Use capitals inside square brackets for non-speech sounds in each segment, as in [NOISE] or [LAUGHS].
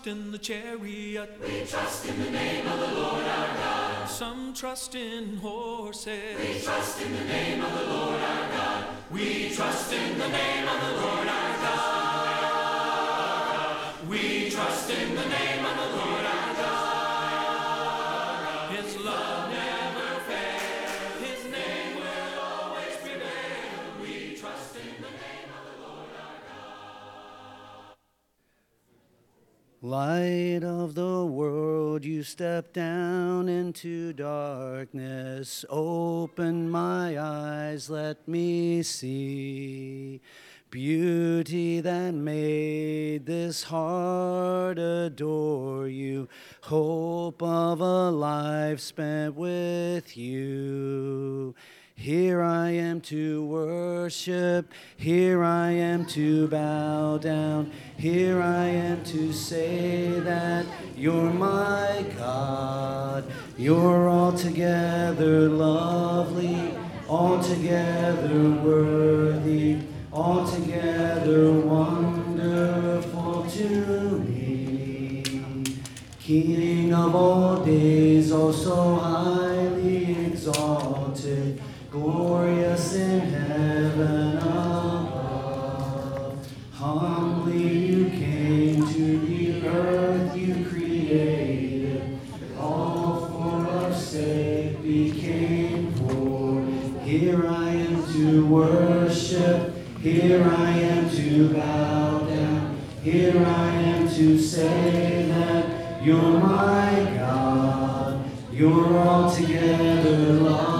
trust in the chariot. We trust in the name of the Lord our God. Some trust in horses. We trust in the name of the Lord our God. We trust in the name of the Lord our God. We trust in the name of the Lord our God. His love never fails. His name will always prevail. We trust in the name. Light of the world, you step down into darkness. Open my eyes, let me see beauty that made this heart adore you. Hope of a life spent with you. Here I am to worship, here I am to bow down, here I am to say that you're my God. You're altogether lovely, altogether worthy, altogether wonderful to me. King of all days, oh so highly exalted glorious in heaven above. Humbly you came to the earth you created, all for our sake became poor. Here I am to worship, here I am to bow down, here I am to say that you're my God, you're altogether lovely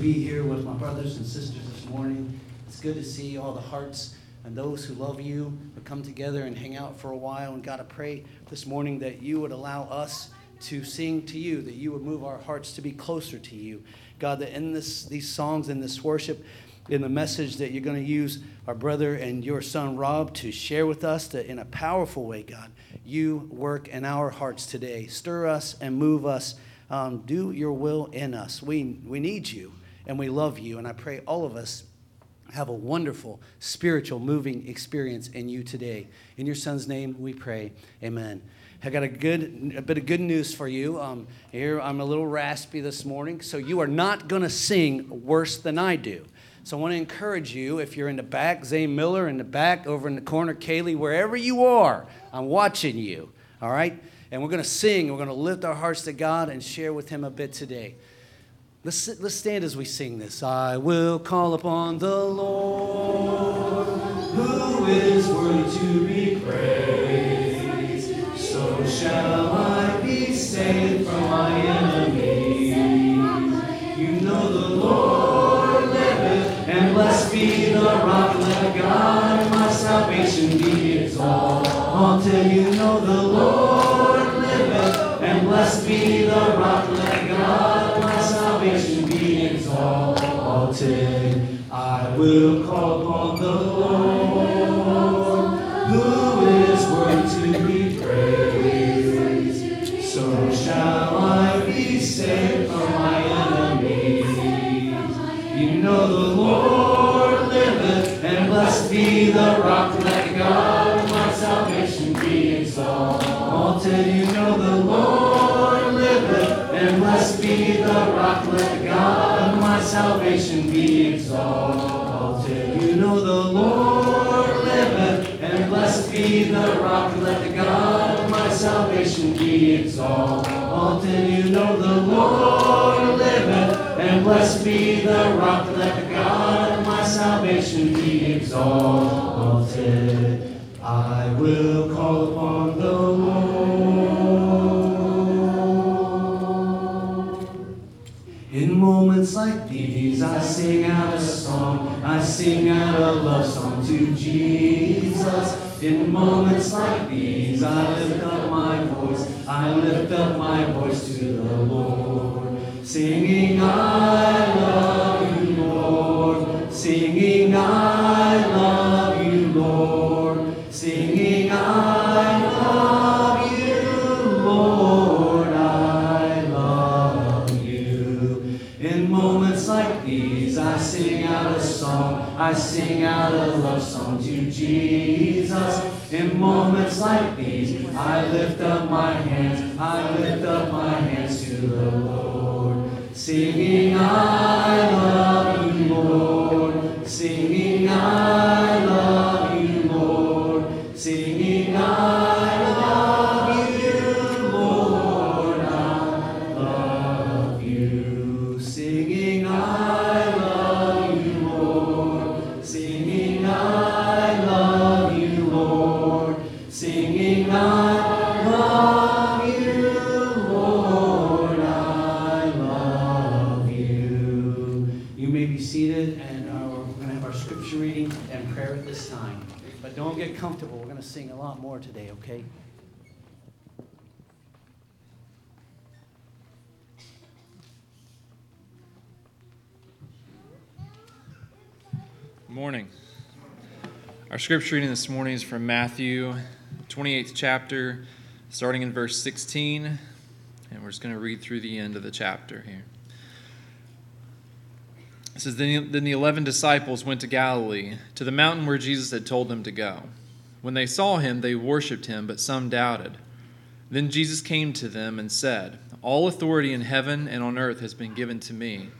be here with my brothers and sisters this morning. It's good to see all the hearts and those who love you would come together and hang out for a while. And God, I pray this morning that you would allow us to sing to you, that you would move our hearts to be closer to you. God, that in this, these songs, in this worship, in the message that you're going to use our brother and your son Rob to share with us, that in a powerful way, God, you work in our hearts today. Stir us and move us. Um, do your will in us. We, we need you and we love you. And I pray all of us have a wonderful spiritual moving experience in you today. In your son's name we pray. Amen. I got a good a bit of good news for you. Um, here I'm a little raspy this morning, so you are not going to sing worse than I do. So I want to encourage you, if you're in the back, Zane Miller in the back, over in the corner, Kaylee, wherever you are, I'm watching you. All right, and we're going to sing. We're going to lift our hearts to God and share with Him a bit today. Let's, let's stand as we sing this. I will call upon the Lord, who is worthy to be praised. So shall I be saved from my enemies. You know the Lord liveth, and blessed be the rock, let God my salvation be exalted. You know the Lord liveth, and blessed be the rock, exalted. I will call upon the Lord, who is worthy to be praised. So shall I be saved from my enemies. You know the Lord liveth, and blessed be the rock, let God my salvation be exalted. You know the Lord liveth, and blessed be the rock, let the God of my salvation be exalted. You know the Lord liveth, and blessed be the rock, let the God of my salvation be exalted. I will call upon the Lord. In moments like I sing out a song. I sing out a love song to Jesus. In moments like these, I lift up my voice. I lift up my voice to the Lord. Singing, I love you, Lord. Singing, I sing out a love song to Jesus. In moments like these, I lift up my hands, I lift up my hands to the Lord, singing, I more today, okay? Morning. Our scripture reading this morning is from Matthew 28th chapter, starting in verse 16, and we're just going to read through the end of the chapter here. It says, Then then the eleven disciples went to Galilee, to the mountain where Jesus had told them to go. When they saw him, they worshipped him, but some doubted. Then Jesus came to them and said, All authority in heaven and on earth has been given to me.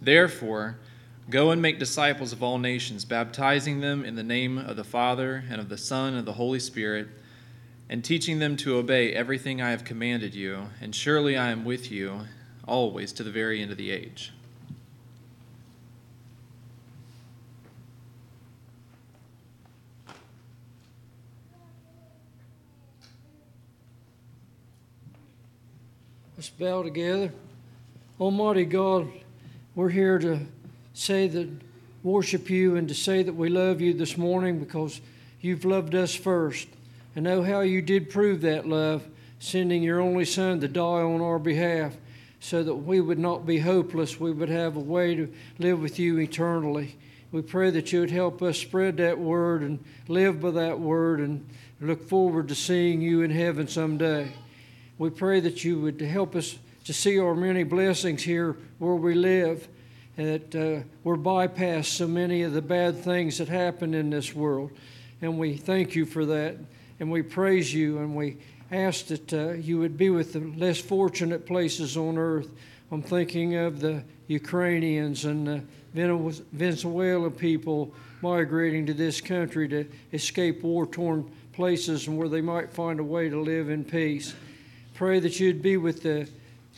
Therefore, Go and make disciples of all nations, baptizing them in the name of the Father, and of the Son, and of the Holy Spirit, and teaching them to obey everything I have commanded you. And surely I am with you always to the very end of the age. Bow together. Almighty God, we're here to say that, worship you, and to say that we love you this morning because you've loved us first. And know how you did prove that love, sending your only Son to die on our behalf so that we would not be hopeless. We would have a way to live with you eternally. We pray that you would help us spread that word and live by that word and look forward to seeing you in heaven someday. We pray that you would help us to see our many blessings here where we live, that uh, we're bypassed so many of the bad things that happen in this world. And we thank you for that, and we praise you, and we ask that uh, you would be with the less fortunate places on earth. I'm thinking of the Ukrainians and the Venezuela people migrating to this country to escape war torn places and where they might find a way to live in peace. Pray that you'd be with the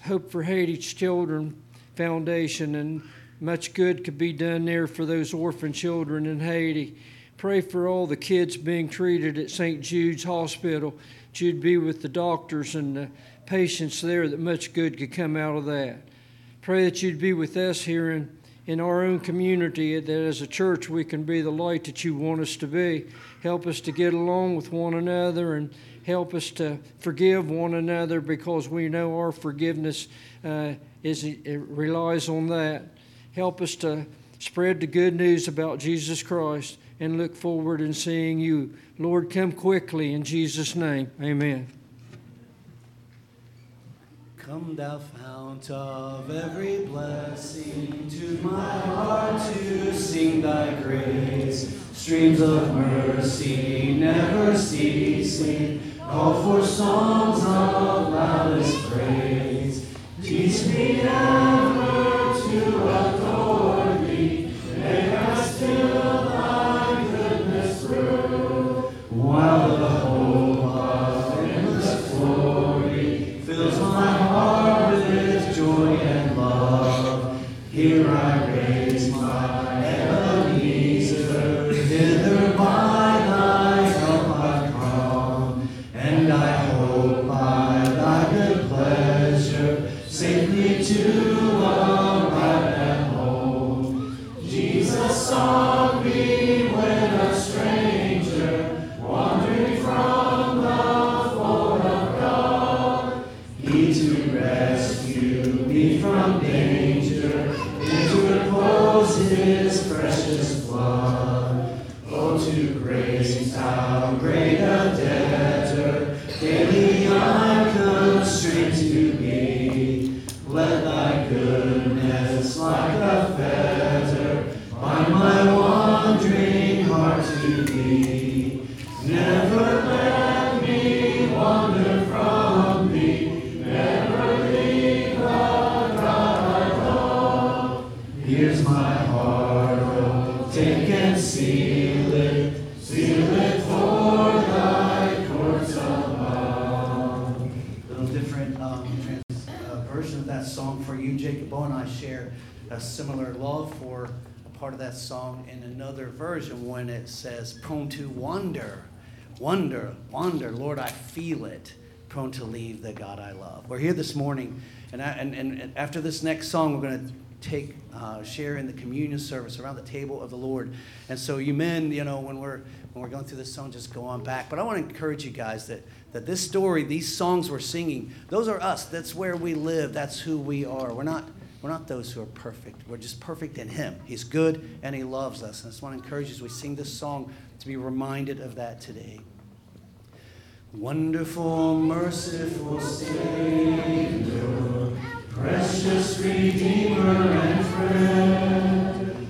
Hope for Haiti's Children Foundation and much good could be done there for those orphan children in Haiti. Pray for all the kids being treated at St. Jude's Hospital. That you'd be with the doctors and the patients there, that much good could come out of that. Pray that you'd be with us here in, in our own community, that as a church we can be the light that you want us to be. Help us to get along with one another and help us to forgive one another because we know our forgiveness uh, is it relies on that. Help us to spread the good news about Jesus Christ and look forward in seeing you. Lord, come quickly in Jesus' name. Amen. Come, thou fount of every blessing, to my heart to sing thy grace. Streams of mercy never ceasing, call for songs of loudest praise. Teach me ever to says, prone to wander, wonder, wander. Lord, I feel it, prone to leave the God I love. We're here this morning, and, I, and, and after this next song, we're going to take uh, share in the communion service around the table of the Lord. And so, you men, you know, when we're when we're going through this song, just go on back. But I want to encourage you guys that that this story, these songs we're singing, those are us. That's where we live. That's who we are. We're not we're not those who are perfect. We're just perfect in Him. He's good and He loves us. And I just want to encourage you as we sing this song to be reminded of that today. Wonderful, merciful Savior, precious Redeemer and friend,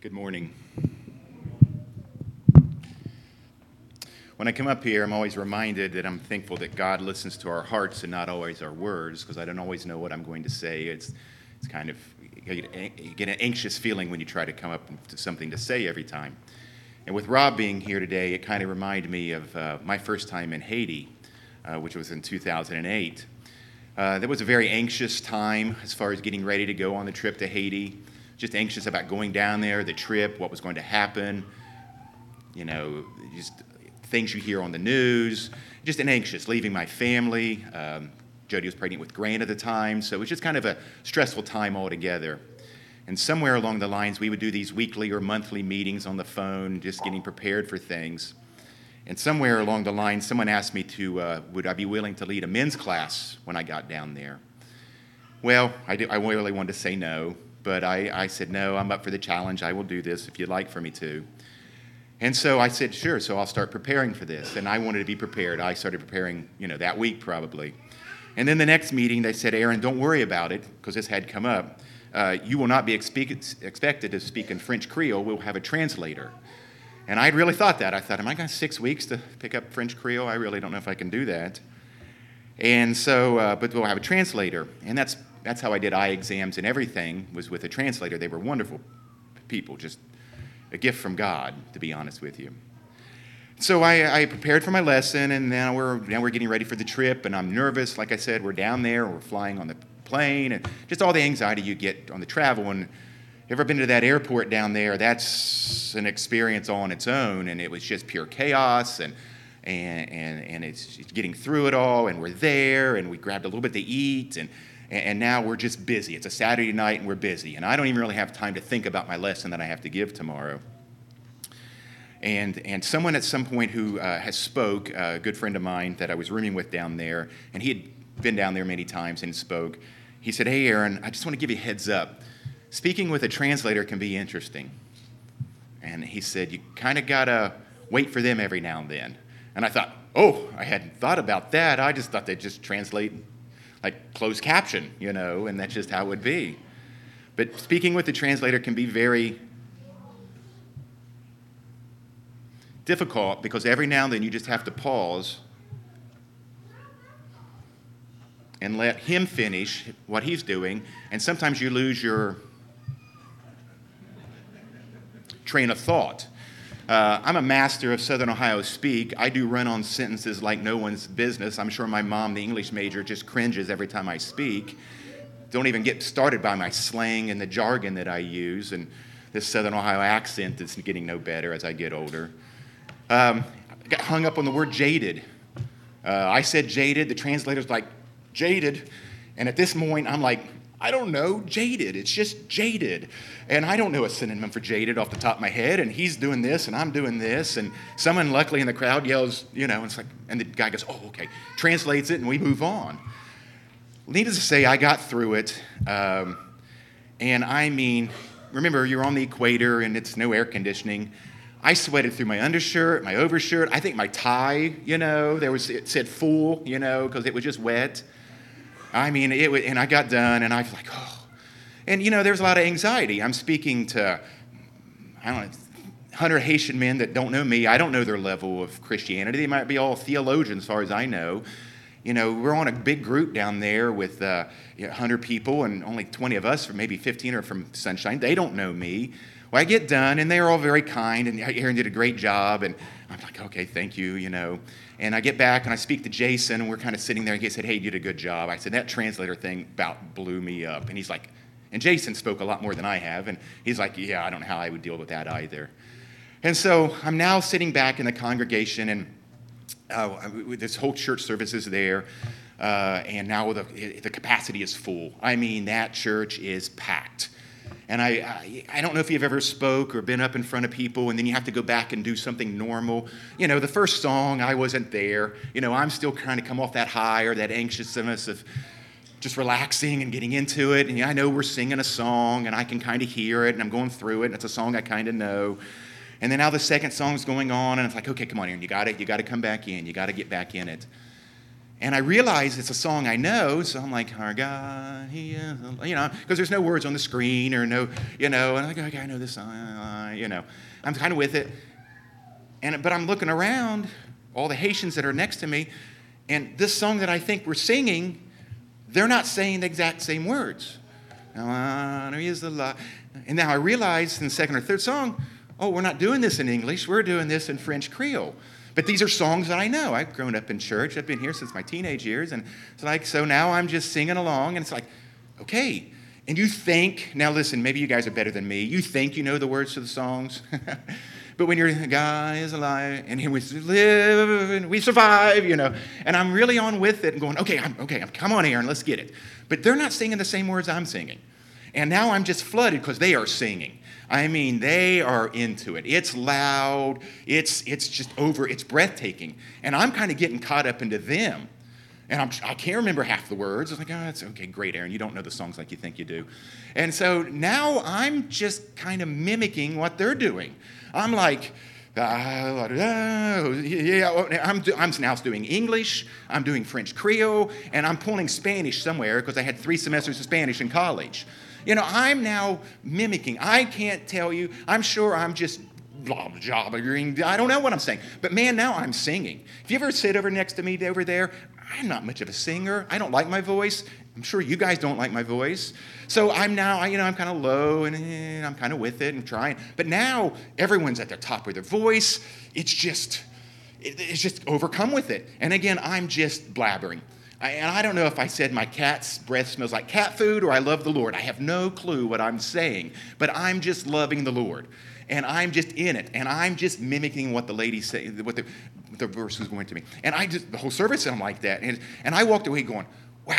Good morning. When I come up here, I'm always reminded that I'm thankful that God listens to our hearts and not always our words, because I don't always know what I'm going to say. It's, it's kind of, you get, an anxious feeling when you try to come up with something to say every time. And with Rob being here today, it kind of reminded me of uh, my first time in Haiti, uh, which was in 2008. Uh, that was a very anxious time as far as getting ready to go on the trip to Haiti. Just anxious about going down there, the trip, what was going to happen. You know, just things you hear on the news. Just an anxious, leaving my family. Um, Jody was pregnant with Grant at the time, so it was just kind of a stressful time altogether. And somewhere along the lines, we would do these weekly or monthly meetings on the phone, just getting prepared for things. And somewhere along the line, someone asked me to, uh, would I be willing to lead a men's class when I got down there? Well, I, did, I really wanted to say no, but I, I said, no, I'm up for the challenge. I will do this if you'd like for me to. And so I said, sure, so I'll start preparing for this. And I wanted to be prepared. I started preparing, you know, that week probably. And then the next meeting, they said, Aaron, don't worry about it, because this had come up. Uh, you will not be expe- expected to speak in French Creole. We'll have a translator. And I'd really thought that. I thought, am I going to six weeks to pick up French Creole? I really don't know if I can do that. And so, uh, but we'll have a translator. And that's, that's how I did eye exams and everything, was with a translator. They were wonderful people, just a gift from God, to be honest with you. So I, I prepared for my lesson, and now we're, now we're getting ready for the trip, and I'm nervous. Like I said, we're down there, we're flying on the plane, and just all the anxiety you get on the travel. And, ever been to that airport down there? That's an experience all on its own, and it was just pure chaos, and and and, and it's getting through it all, and we're there, and we grabbed a little bit to eat, and and now we're just busy. It's a Saturday night, and we're busy, and I don't even really have time to think about my lesson that I have to give tomorrow. And, and someone at some point who uh, has spoke, a good friend of mine that I was rooming with down there, and he had been down there many times and spoke. He said, Hey, Aaron, I just want to give you a heads up. Speaking with a translator can be interesting. And he said, You kind of got to wait for them every now and then. And I thought, Oh, I hadn't thought about that. I just thought they'd just translate like closed caption, you know, and that's just how it would be. But speaking with the translator can be very difficult because every now and then you just have to pause and let him finish what he's doing, and sometimes you lose your train of thought. Uh, I'm a master of Southern Ohio speak. I do run on sentences like no one's business. I'm sure my mom, the English major, just cringes every time I speak. Don't even get started by my slang and the jargon that I use, and this Southern Ohio accent is getting no better as I get older. Um, I got hung up on the word jaded. Uh, I said jaded. The translator's like, jaded. And at this point, I'm like, I don't know, jaded. It's just jaded. And I don't know a synonym for jaded off the top of my head. And he's doing this and I'm doing this. And someone, luckily, in the crowd yells, you know, and it's like, and the guy goes, oh, okay, translates it, and we move on. Needless to say, I got through it. Um, and I mean, remember, you're on the equator and it's no air conditioning. I sweated through my undershirt, my overshirt. I think my tie, you know, there was it said "full," you know, because it was just wet. I mean, it was, and I got done, and I was like, oh, and you know, there's a lot of anxiety. I'm speaking to, I don't know, hundred Haitian men that don't know me. I don't know their level of Christianity. They might be all theologians, as far as I know. You know, we're on a big group down there with uh, 100 people, and only 20 of us, or maybe 15, are from Sunshine. They don't know me. Well, I get done, and they're all very kind, and Aaron did a great job, and I'm like, okay, thank you, you know. And I get back and I speak to Jason, and we're kind of sitting there, and he said, hey, you did a good job. I said, that translator thing about blew me up. And he's like, and Jason spoke a lot more than I have, and he's like, yeah, I don't know how I would deal with that either. And so I'm now sitting back in the congregation, and uh, this whole church service is there. Uh, and now the, the capacity is full. I mean, that church is packed. And I, I, I, don't know if you've ever spoke or been up in front of people and then you have to go back and do something normal. You know, the first song, I wasn't there. You know, I'm still trying to come off that high or that anxiousness of just relaxing and getting into it. And I know we're singing a song and I can kind of hear it and I'm going through it and it's a song I kind of know. And then now the second song's going on and it's like, okay, come on, Aaron, you got it. You got to come back in. You got to get back in it. And I realize it's a song I know, so I'm like, our God, he is, you know, because there's no words on the screen or no, you know, and I'm like, okay, I know this song, you know. I'm kind of with it. And, but I'm looking around, all the Haitians that are next to me, and this song that I think we're singing, they're not saying the exact same words. And now I realize in the second or third song, oh, we're not doing this in English, we're doing this in French Creole. But these are songs that I know. I've grown up in church. I've been here since my teenage years. And it's like, so now I'm just singing along. And it's like, okay. And you think, now listen, maybe you guys are better than me. You think you know the words to the songs. [LAUGHS] but when you're, guy is alive, and we live and we survive, you know. And I'm really on with it and going, okay, I'm, okay, I'm, come on, Aaron, let's get it. But they're not singing the same words I'm singing. And now I'm just flooded because they are singing. I mean, they are into it. It's loud, it's, it's just over, it's breathtaking. And I'm kind of getting caught up into them. And I'm, I can not remember half the words. I was like, oh, that's okay, great, Aaron. You don't know the songs like you think you do. And so now I'm just kind of mimicking what they're doing. I'm like, uh, yeah, I'm, I'm now doing English, I'm doing French Creole, and I'm pulling Spanish somewhere because I had three semesters of Spanish in college. You know, I'm now mimicking. I can't tell you. I'm sure I'm just blah, blah, blah, I don't know what I'm saying. But man, now I'm singing. If you ever sit over next to me over there, I'm not much of a singer. I don't like my voice. I'm sure you guys don't like my voice. So I'm now, you know, I'm kind of low and I'm kind of with it and trying. But now everyone's at the top of their voice. It's just, it's just overcome with it. And again, I'm just blabbering. I, and I don't know if I said my cat's breath smells like cat food or I love the Lord. I have no clue what I'm saying, but I'm just loving the Lord. And I'm just in it. And I'm just mimicking what the lady said, what the, the verse was going to me. And I just, the whole service, and I'm like that. And, and I walked away going, wow,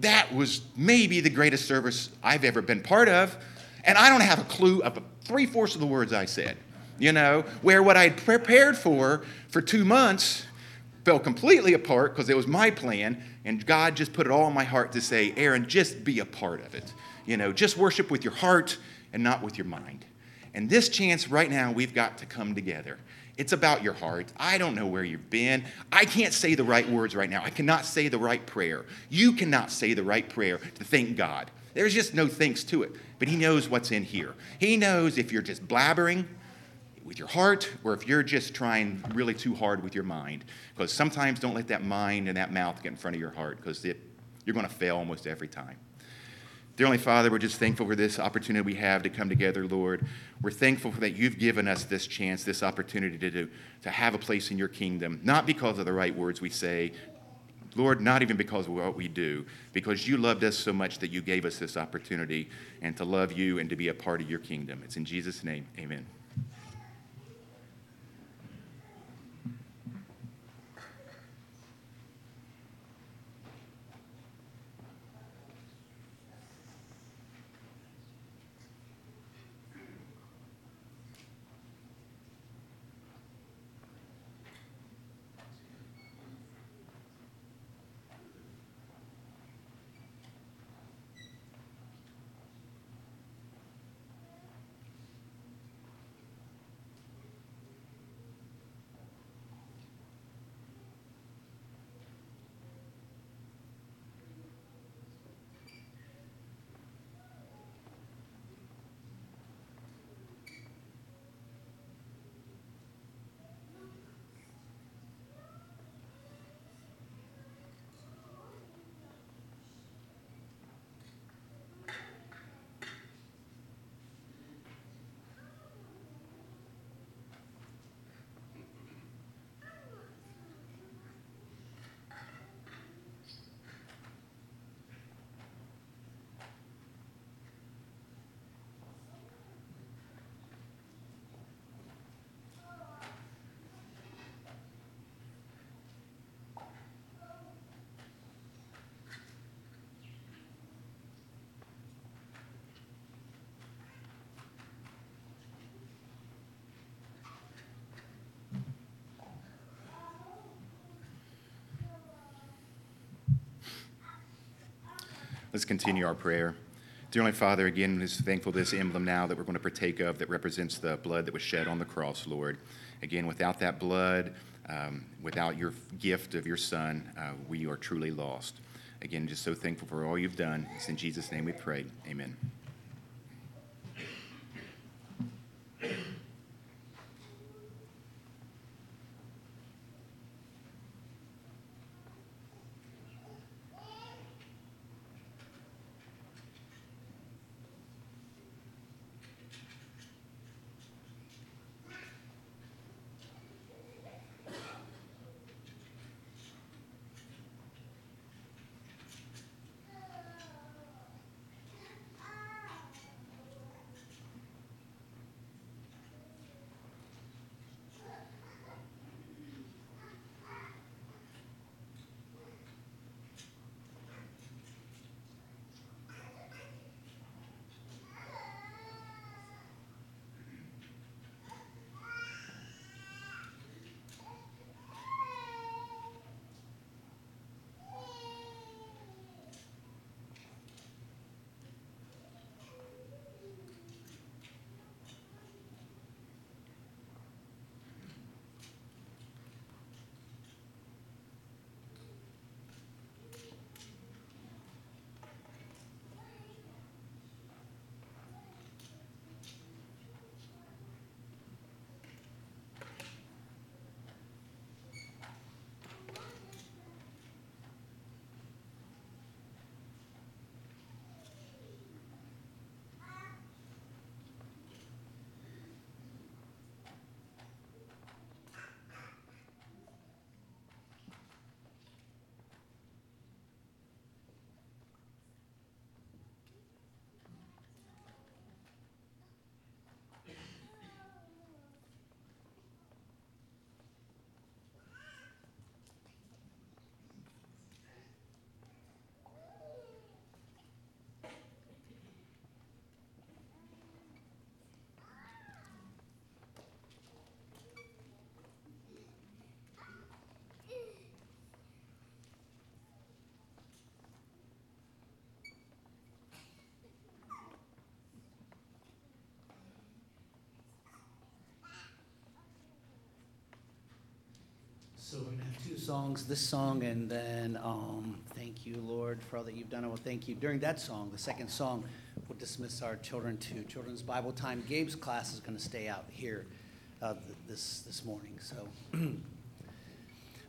that was maybe the greatest service I've ever been part of. And I don't have a clue of three fourths of the words I said, you know, where what I had prepared for for two months fell completely apart because it was my plan, and God just put it all in my heart to say, Aaron, just be a part of it. You know, just worship with your heart and not with your mind. And this chance right now, we've got to come together. It's about your heart. I don't know where you've been. I can't say the right words right now. I cannot say the right prayer. You cannot say the right prayer to thank God. There's just no thanks to it. But He knows what's in here. He knows if you're just blabbering, with your heart or if you're just trying really too hard with your mind. Because sometimes don't let that mind and that mouth get in front of your heart because you're going to fail almost every time. Dear Only Father, we're just thankful for this opportunity we have to come together, Lord. We're thankful for that you've given us this chance, this opportunity to, to have a place in your kingdom, not because of the right words we say, Lord, not even because of what we do, because you loved us so much that you gave us this opportunity and to love you and to be a part of your kingdom. It's in Jesus' name, amen. Let's continue our prayer. Dear Heavenly Father, again, is thankful this emblem now that we're going to partake of that represents the blood that was shed on the cross, Lord. Again, without that blood, um, without your gift of your Son, uh, we are truly lost. Again, just so thankful for all you've done. It's in Jesus' name we pray. Amen. two songs, this song and then um, Thank You, Lord, for all that you've done. I will thank you. During that song, the second song, we'll dismiss our children to children's Bible time. Gabe's class is going to stay out here uh, this, this morning. So. [CLEARS THROAT]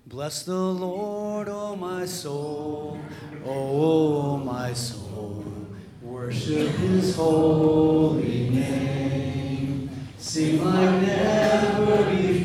Bless the Lord, O oh my soul, O oh, my soul, worship his holy name, sing like never before.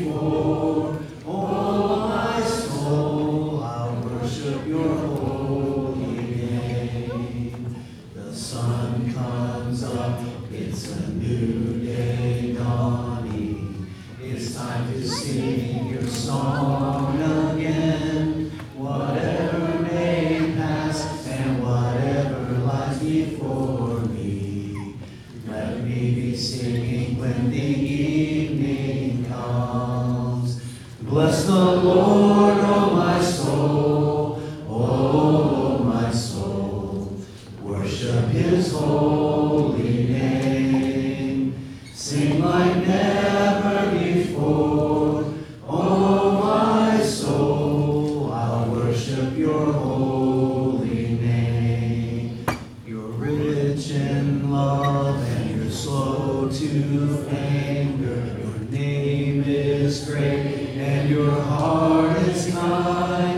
sky.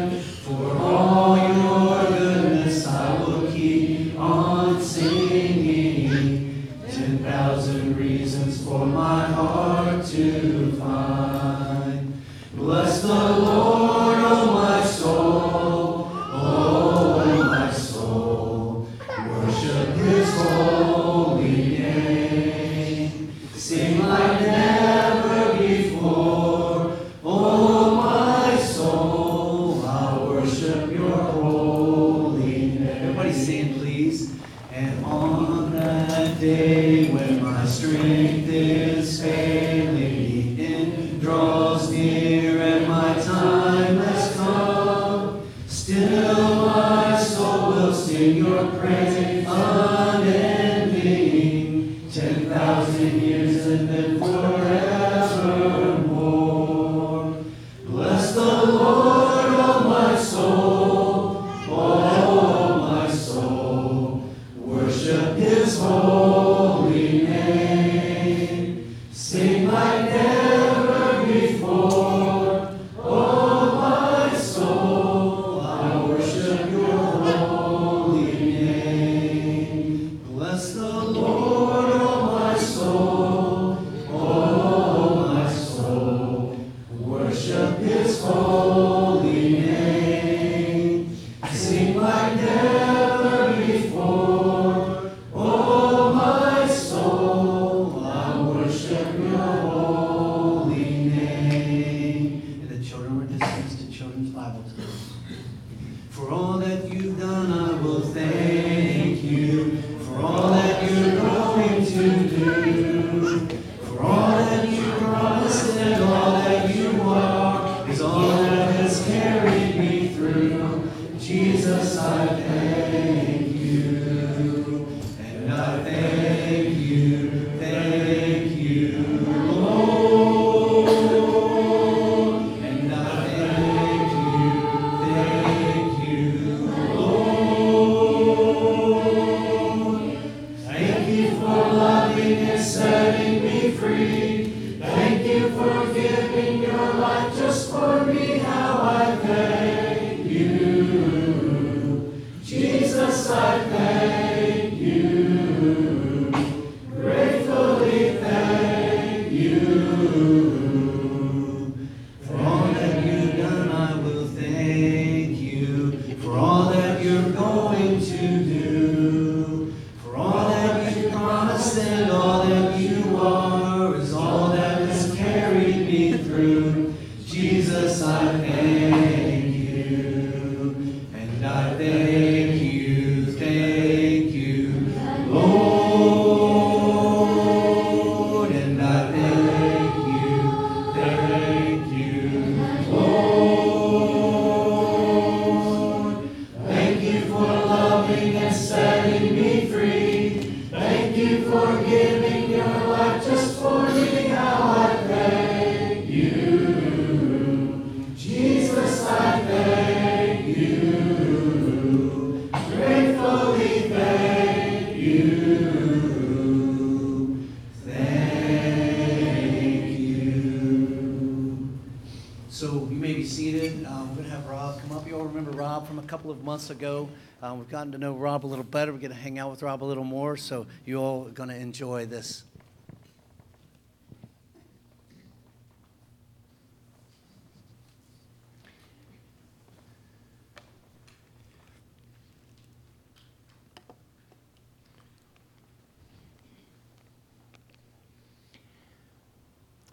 Months ago. Um, we've gotten to know Rob a little better. We're going to hang out with Rob a little more. So you all are going to enjoy this.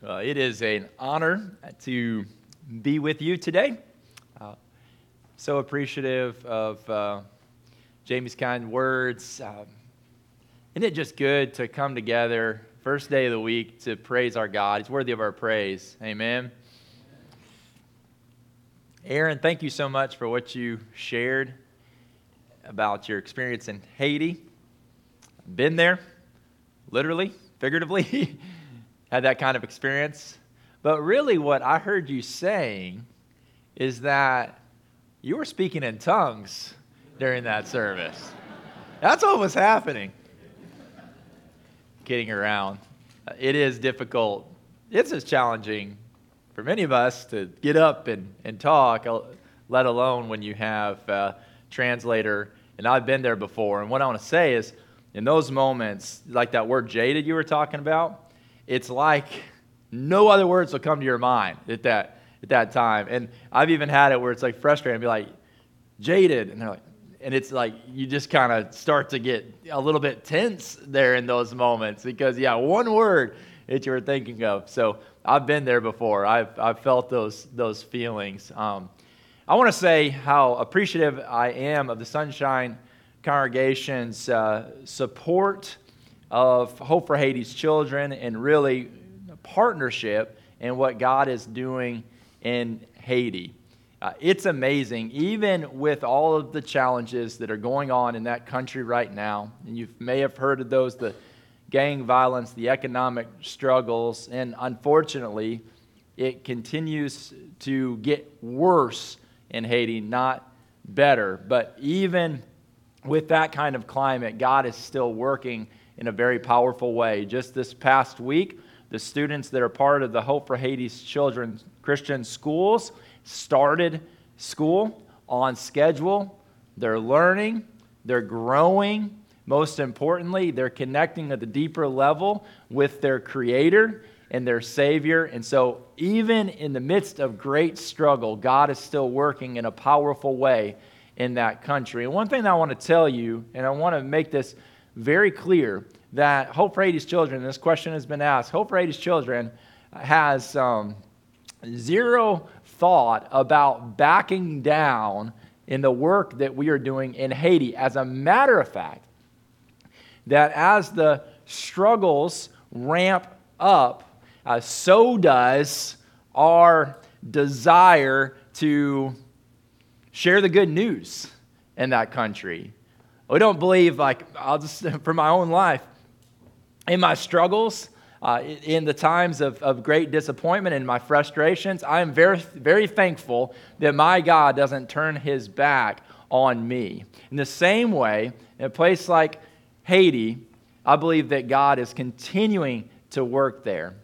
Uh, it is an honor to be with you today. So appreciative of uh, Jamie's kind words. Um, isn't it just good to come together first day of the week to praise our God? He's worthy of our praise. Amen. Aaron, thank you so much for what you shared about your experience in Haiti. Been there, literally, figuratively. [LAUGHS] had that kind of experience. But really, what I heard you saying is that you were speaking in tongues during that service. That's what was happening. Getting around. It is difficult. It's as challenging for many of us to get up and, and talk, uh, let alone when you have a translator. And I've been there before. And what I want to say is, in those moments, like that word jaded you were talking about, it's like no other words will come to your mind at that at that time. And I've even had it where it's like frustrating, and be like jaded, and they're like, and it's like you just kind of start to get a little bit tense there in those moments because yeah, one word that you were thinking of. So I've been there before. I've I've felt those those feelings. Um, I want to say how appreciative I am of the Sunshine congregation's uh, support of Hope for Haiti's children and really partnership in what God is doing in Haiti. Uh, it's amazing, even with all of the challenges that are going on in that country right now. And you may have heard of those the gang violence, the economic struggles, and unfortunately, it continues to get worse in Haiti, not better. But even with that kind of climate, God is still working in a very powerful way. Just this past week, the students that are part of the Hope for Haiti's Children Christian schools started school on schedule. They're learning, they're growing. Most importantly, they're connecting at the deeper level with their Creator and their Savior. And so, even in the midst of great struggle, God is still working in a powerful way in that country. And one thing I want to tell you, and I want to make this very clear that Hope for Haiti's Children, this question has been asked, Hope for Haiti's Children has um, zero thought about backing down in the work that we are doing in Haiti. As a matter of fact, that as the struggles ramp up, uh, so does our desire to share the good news in that country. We don't believe, like, I'll just, [LAUGHS] for my own life, in my struggles, uh, in the times of, of great disappointment and my frustrations, I am very, very thankful that my God doesn't turn his back on me. In the same way, in a place like Haiti, I believe that God is continuing to work there.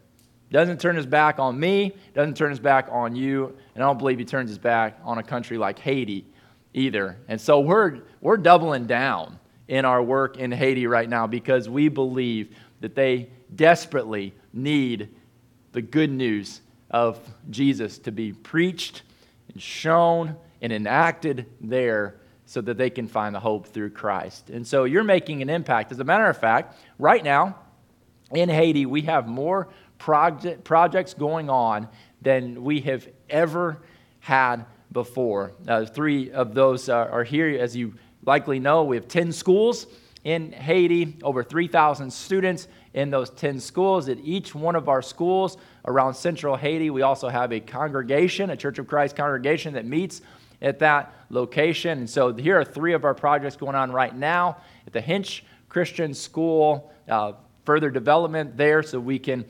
Doesn't turn his back on me, doesn't turn his back on you, and I don't believe he turns his back on a country like Haiti either. And so we're, we're doubling down in our work in Haiti right now because we believe that they desperately need the good news of Jesus to be preached and shown and enacted there so that they can find the hope through Christ. And so you're making an impact. As a matter of fact, right now in Haiti, we have more project, projects going on than we have ever had before. Uh, three of those are, are here. As you likely know, we have 10 schools in Haiti, over 3,000 students in those 10 schools. At each one of our schools around central Haiti, we also have a congregation, a Church of Christ congregation that meets at that location. And so here are three of our projects going on right now at the Hinche Christian School, uh, further development there so we can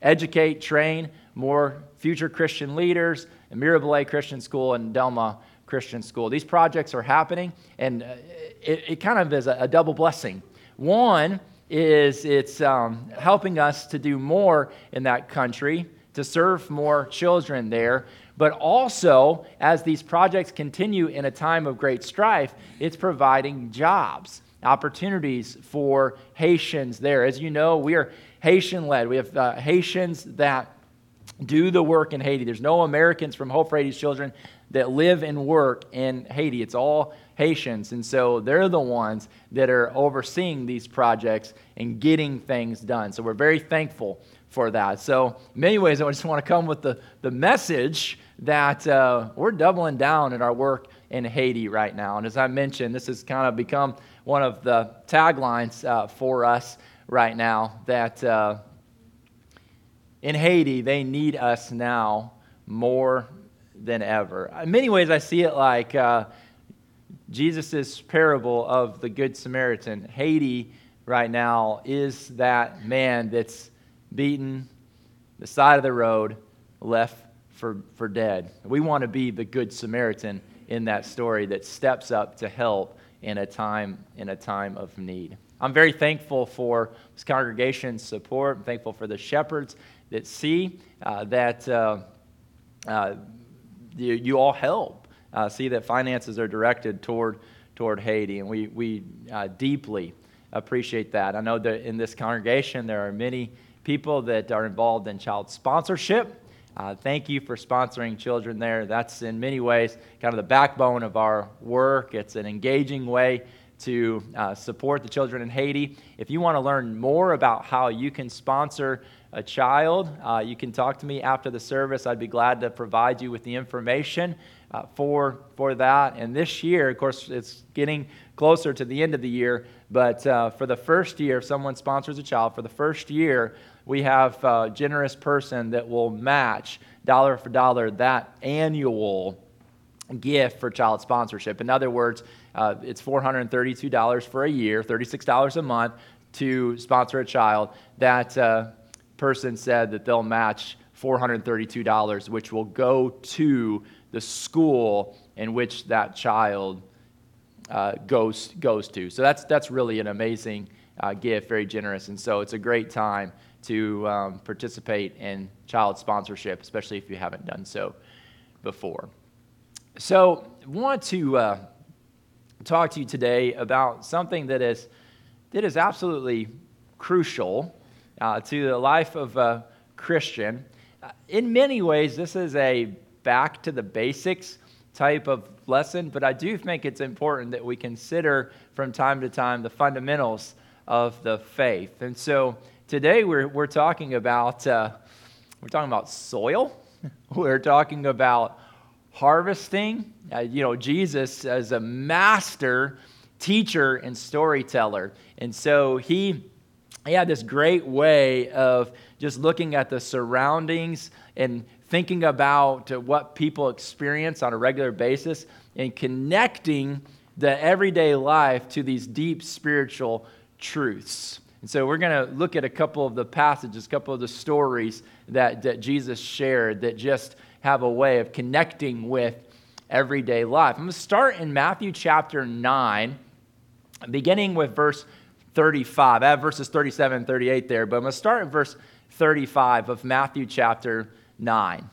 educate, train more future Christian leaders, and Mirebalais Christian School and Delma Christian School. These projects are happening, and uh, it, it kind of is a, a double blessing One is it's um, helping us to do more in that country, to serve more children there. But also, as these projects continue in a time of great strife, it's providing jobs, opportunities for Haitians there. As you know, we are Haitian led. We have uh, Haitians that do the work in Haiti. There's no Americans from Hope for Haiti's Children that live and work in Haiti. It's all Haitians. And so they're the ones that are overseeing these projects and getting things done. So we're very thankful for that. So, in many ways, I just want to come with the, the message that uh, we're doubling down in our work in Haiti right now. And as I mentioned, this has kind of become one of the taglines uh, for us right now that uh, in Haiti, they need us now more than ever. In many ways, I see it like uh, Jesus' parable of the Good Samaritan. Haiti right now is that man that's beaten, the side of the road, left for, for dead. We want to be the Good Samaritan in that story that steps up to help in a time in a time of need. I'm very thankful for this congregation's support. I'm thankful for the shepherds that see uh, that uh, uh, you, you, all help uh, see that finances are directed toward toward Haiti, and we we uh, deeply appreciate that. I know that in this congregation there are many people that are involved in child sponsorship. Uh, thank you for sponsoring children there. That's in many ways kind of the backbone of our work. It's an engaging way to uh, support the children in Haiti. If you want to learn more about how you can sponsor a child, uh, you can talk to me after the service. I'd be glad to provide you with the information uh, for, for that. And this year, of course, it's getting closer to the end of the year, but uh, for the first year, if someone sponsors a child, for the first year, we have a generous person that will match dollar for dollar that annual gift for child sponsorship. In other words, uh, it's $432 for a year, $36 a month to sponsor a child. That uh, person said that they'll match $432, which will go to the school in which that child uh, goes, goes to. So that's, that's really an amazing uh, gift, very generous. And so it's a great time to um, participate in child sponsorship, especially if you haven't done so before. So, I want to uh, talk to you today about something that is, that is absolutely crucial uh, to the life of a Christian. Uh, in many ways, this is a back to the basics type of lesson, but I do think it's important that we consider from time to time the fundamentals of the faith. And so, Today we're, we're talking about uh, we're talking about soil. [LAUGHS] we're talking about harvesting. Uh, you know, Jesus as a master teacher and storyteller, and so he had this great way of just looking at the surroundings and thinking about what people experience on a regular basis and connecting the everyday life to these deep spiritual truths. And so we're going to look at a couple of the passages, a couple of the stories that, that Jesus shared that just have a way of connecting with everyday life. I'm going to start in Matthew chapter 9, beginning with verse 35. I have verses 37 and 38 there, but I'm going to start in verse 35 of Matthew chapter 9.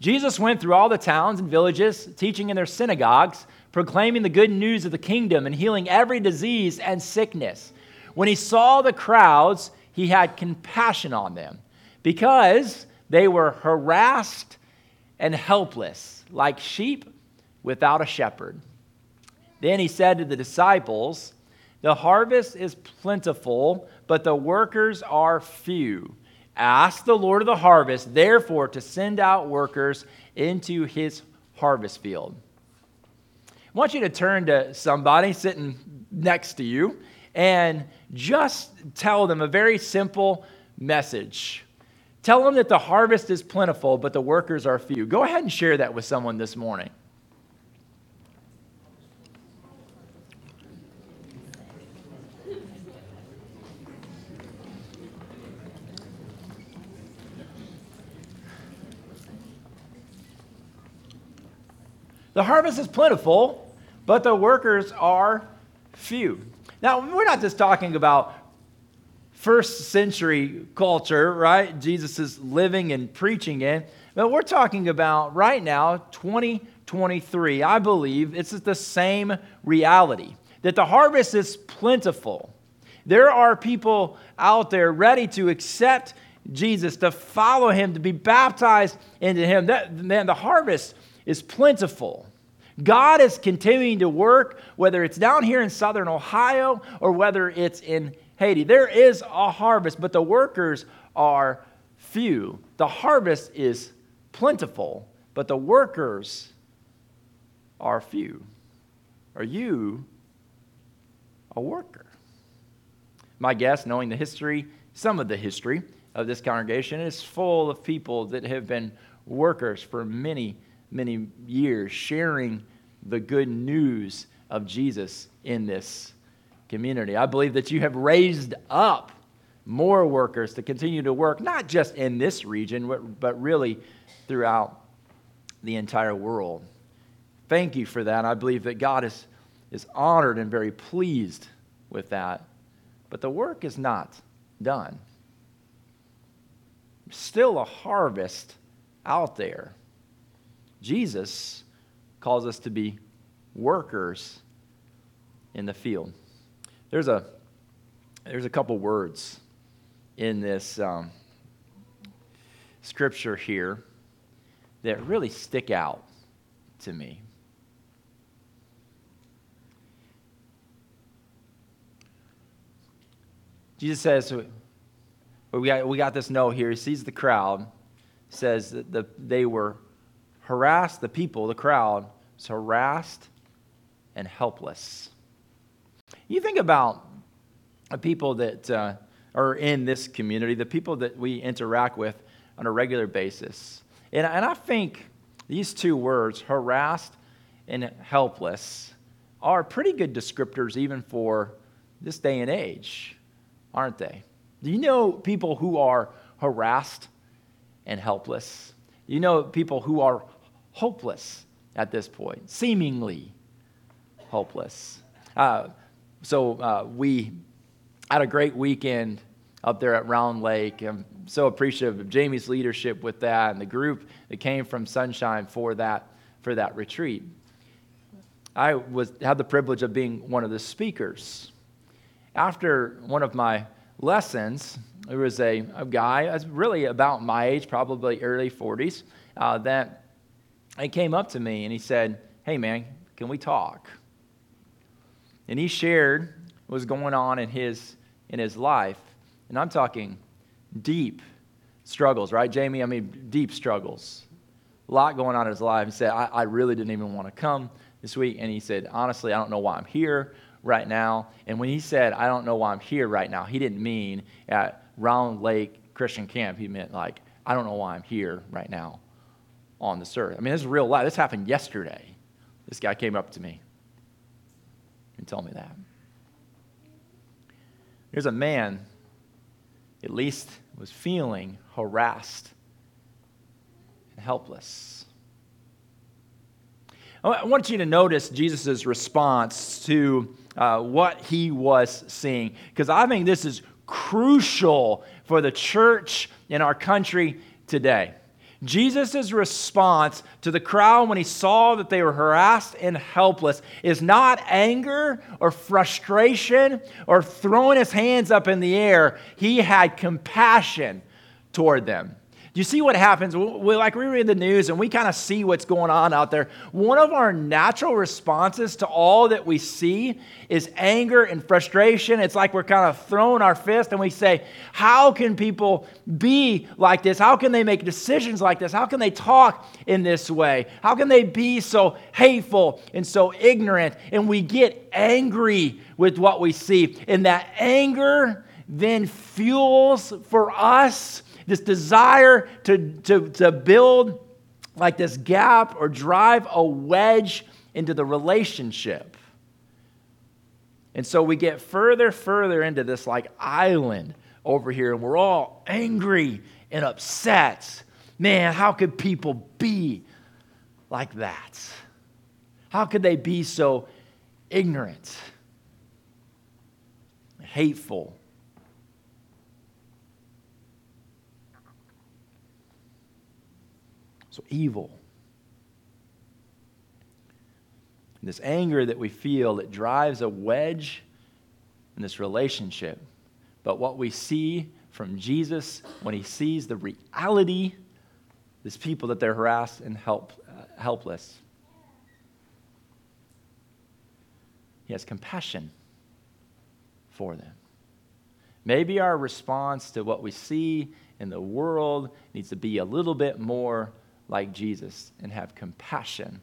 Jesus went through all the towns and villages, teaching in their synagogues, proclaiming the good news of the kingdom, and healing every disease and sickness. When he saw the crowds, he had compassion on them because they were harassed and helpless, like sheep without a shepherd. Then he said to the disciples, The harvest is plentiful, but the workers are few. Ask the Lord of the harvest, therefore, to send out workers into his harvest field. I want you to turn to somebody sitting next to you and just tell them a very simple message. Tell them that the harvest is plentiful, but the workers are few. Go ahead and share that with someone this morning. The harvest is plentiful, but the workers are few. Now, we're not just talking about first century culture, right? Jesus is living and preaching in. But we're talking about right now, 2023. I believe it's the same reality that the harvest is plentiful. There are people out there ready to accept Jesus, to follow him, to be baptized into him. That, man, the harvest is plentiful. God is continuing to work, whether it's down here in southern Ohio or whether it's in Haiti. There is a harvest, but the workers are few. The harvest is plentiful, but the workers are few. Are you a worker? My guess, knowing the history, some of the history of this congregation, is full of people that have been workers for many, many years, sharing the good news of Jesus in this community. I believe that you have raised up more workers to continue to work, not just in this region, but really throughout the entire world. Thank you for that. I believe that God is, is honored and very pleased with that. But the work is not done. Still a harvest out there. Jesus calls us to be workers in the field. There's a, there's a couple words in this um, scripture here that really stick out to me. Jesus says, we got, we got this note here. He sees the crowd, says that the, they were harassed, the people, the crowd, was harassed and helpless. You think about the people that uh, are in this community, the people that we interact with on a regular basis. And, and I think these two words, harassed and helpless, are pretty good descriptors even for this day and age, aren't they? Do you know people who are harassed and helpless? You know people who are hopeless at this point, seemingly hopeless. Uh, so uh, we had a great weekend up there at Round Lake. I'm so appreciative of Jamie's leadership with that and the group that came from Sunshine for that, for that retreat. I was, had the privilege of being one of the speakers. After one of my lessons, there was a, a guy, was really about my age, probably early 40s, uh, that he came up to me and he said, Hey, man, can we talk? And he shared what was going on in his, in his life. And I'm talking deep struggles, right, Jamie? I mean, deep struggles. A lot going on in his life. He said, I, I really didn't even want to come this week. And he said, Honestly, I don't know why I'm here right now. And when he said, I don't know why I'm here right now, he didn't mean at Round Lake Christian Camp. He meant, like, I don't know why I'm here right now on this earth. I mean, this is real life. This happened yesterday. This guy came up to me and told me that. There's a man, at least, was feeling harassed and helpless. I want you to notice Jesus' response to uh, what he was seeing, because I think this is crucial for the church in our country today. Jesus' response to the crowd when he saw that they were harassed and helpless is not anger or frustration or throwing his hands up in the air. He had compassion toward them you see what happens? We, like we read the news and we kind of see what's going on out there. One of our natural responses to all that we see is anger and frustration. It's like we're kind of throwing our fist and we say, How can people be like this? How can they make decisions like this? How can they talk in this way? How can they be so hateful and so ignorant? And we get angry with what we see. And that anger then fuels for us this desire to, to, to build like this gap or drive a wedge into the relationship. And so we get further, further into this like island over here, and we're all angry and upset. Man, how could people be like that? How could they be so ignorant? hateful. Evil. This anger that we feel that drives a wedge in this relationship. But what we see from Jesus when he sees the reality is people that they're harassed and help, uh, helpless. He has compassion for them. Maybe our response to what we see in the world needs to be a little bit more like Jesus and have compassion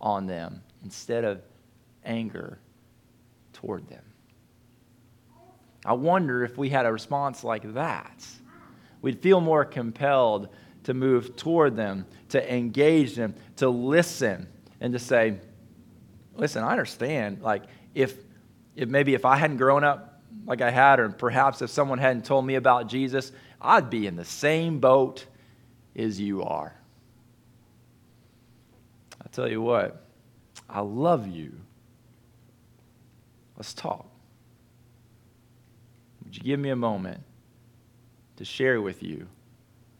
on them instead of anger toward them. I wonder if we had a response like that, we'd feel more compelled to move toward them, to engage them, to listen, and to say, listen, I understand. Like, if, if maybe if I hadn't grown up like I had, or perhaps if someone hadn't told me about Jesus, I'd be in the same boat as you are. Tell you what, I love you. Let's talk. Would you give me a moment to share with you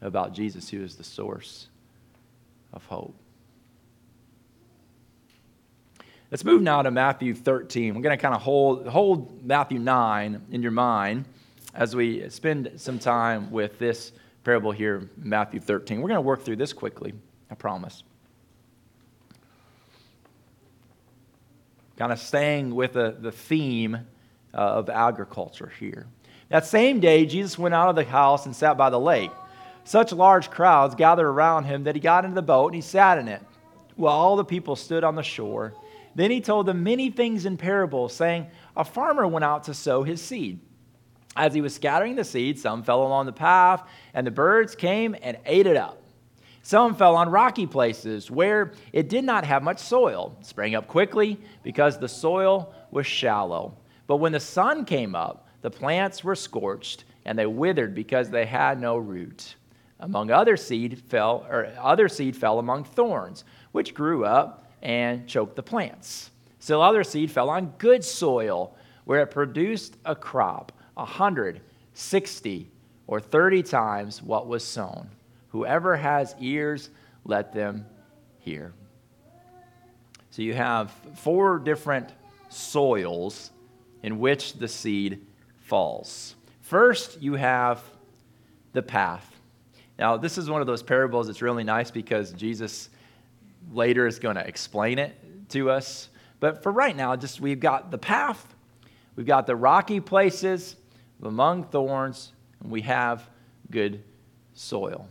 about Jesus, who is the source of hope? Let's move now to Matthew 13. We're going to kind of hold, hold Matthew 9 in your mind as we spend some time with this parable here, Matthew 13. We're going to work through this quickly, I promise. Kind of staying with the, the theme uh, of agriculture here. That same day, Jesus went out of the house and sat by the lake. Such large crowds gathered around him that he got into the boat and he sat in it, while all the people stood on the shore. Then he told them many things in parables, saying, A farmer went out to sow his seed. As he was scattering the seed, some fell along the path, and the birds came and ate it up. Some fell on rocky places where it did not have much soil, sprang up quickly because the soil was shallow. But when the sun came up, the plants were scorched and they withered because they had no root. Among other seed fell or other seed fell among thorns, which grew up and choked the plants. Still other seed fell on good soil, where it produced a crop, a hundred, sixty, or thirty times what was sown. Whoever has ears, let them hear. So you have four different soils in which the seed falls. First, you have the path. Now, this is one of those parables that's really nice because Jesus later is going to explain it to us. But for right now, just we've got the path, we've got the rocky places among thorns, and we have good soil.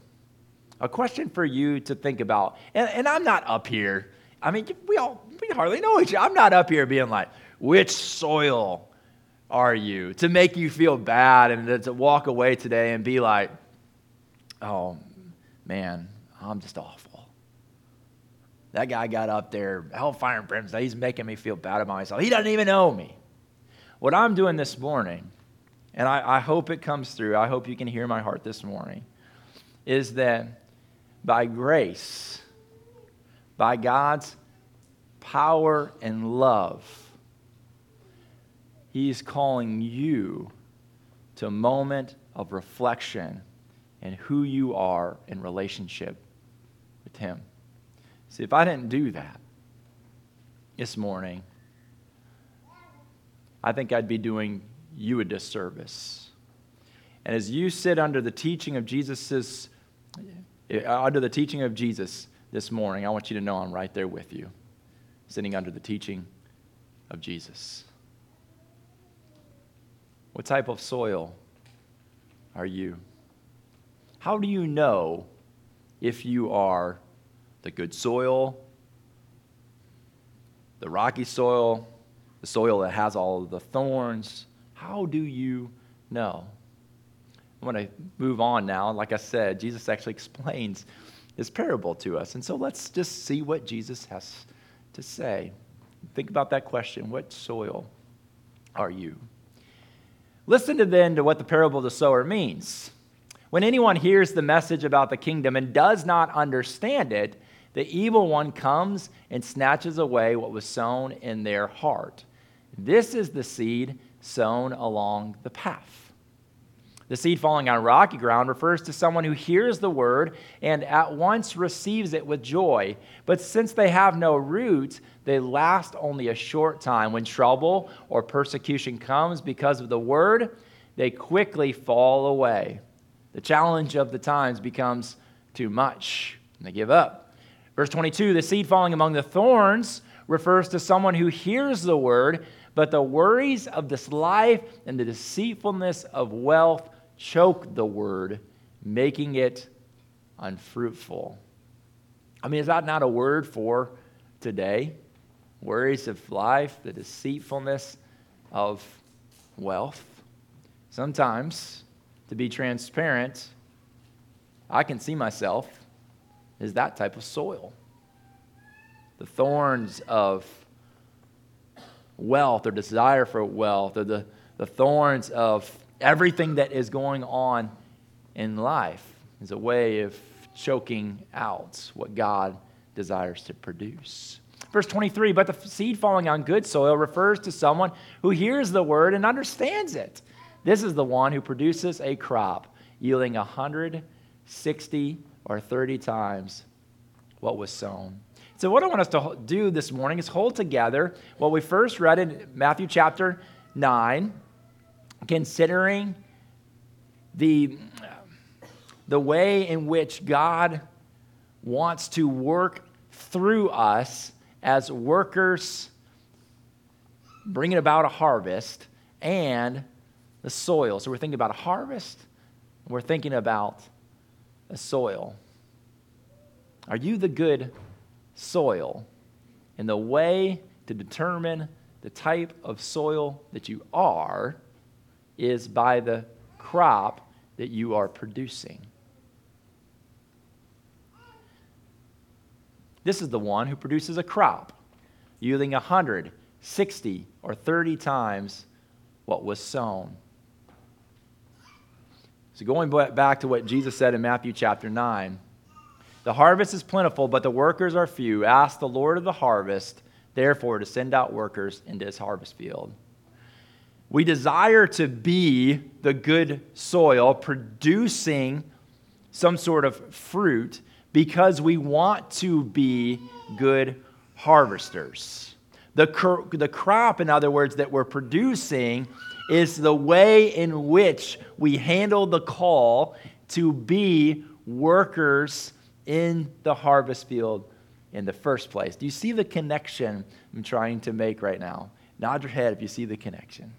A question for you to think about, and, and I'm not up here. I mean, we all we hardly know each other. I'm not up here being like, which soil are you? To make you feel bad and to walk away today and be like, oh man, I'm just awful. That guy got up there, hellfire and brimstone. He's making me feel bad about myself. He doesn't even know me. What I'm doing this morning, and I, I hope it comes through, I hope you can hear my heart this morning, is that by grace, by God's power and love, He's calling you to a moment of reflection and who you are in relationship with Him. See, if I didn't do that this morning, I think I'd be doing you a disservice. And as you sit under the teaching of Jesus's, under the teaching of Jesus this morning, I want you to know I'm right there with you, sitting under the teaching of Jesus. What type of soil are you? How do you know if you are the good soil, the rocky soil, the soil that has all the thorns? How do you know? I'm going to move on now. Like I said, Jesus actually explains this parable to us. And so let's just see what Jesus has to say. Think about that question what soil are you? Listen to then to what the parable of the sower means. When anyone hears the message about the kingdom and does not understand it, the evil one comes and snatches away what was sown in their heart. This is the seed sown along the path. The seed falling on rocky ground refers to someone who hears the word and at once receives it with joy. But since they have no root, they last only a short time. When trouble or persecution comes because of the word, they quickly fall away. The challenge of the times becomes too much, and they give up. Verse 22 the seed falling among the thorns refers to someone who hears the word, but the worries of this life and the deceitfulness of wealth choke the word, making it unfruitful. I mean, is that not a word for today? Worries of life, the deceitfulness of wealth. Sometimes, to be transparent, I can see myself as that type of soil. The thorns of wealth or desire for wealth or the, the thorns of everything that is going on in life is a way of choking out what God desires to produce. Verse 23 But the seed falling on good soil refers to someone who hears the word and understands it. This is the one who produces a crop yielding 160 or 30 times what was sown. So, what I want us to do this morning is hold together what we first read in Matthew chapter 9 considering the, the way in which God wants to work through us as workers, bringing about a harvest, and the soil. So we're thinking about a harvest, we're thinking about a soil. Are you the good soil? And the way to determine the type of soil that you are is by the crop that you are producing. This is the one who produces a crop yielding 100, 60, or 30 times what was sown. So, going back to what Jesus said in Matthew chapter 9 the harvest is plentiful, but the workers are few. Ask the Lord of the harvest, therefore, to send out workers into his harvest field. We desire to be the good soil, producing some sort of fruit because we want to be good harvesters. The, cr- the crop, in other words, that we're producing is the way in which we handle the call to be workers in the harvest field in the first place. Do you see the connection I'm trying to make right now? Nod your head if you see the connection.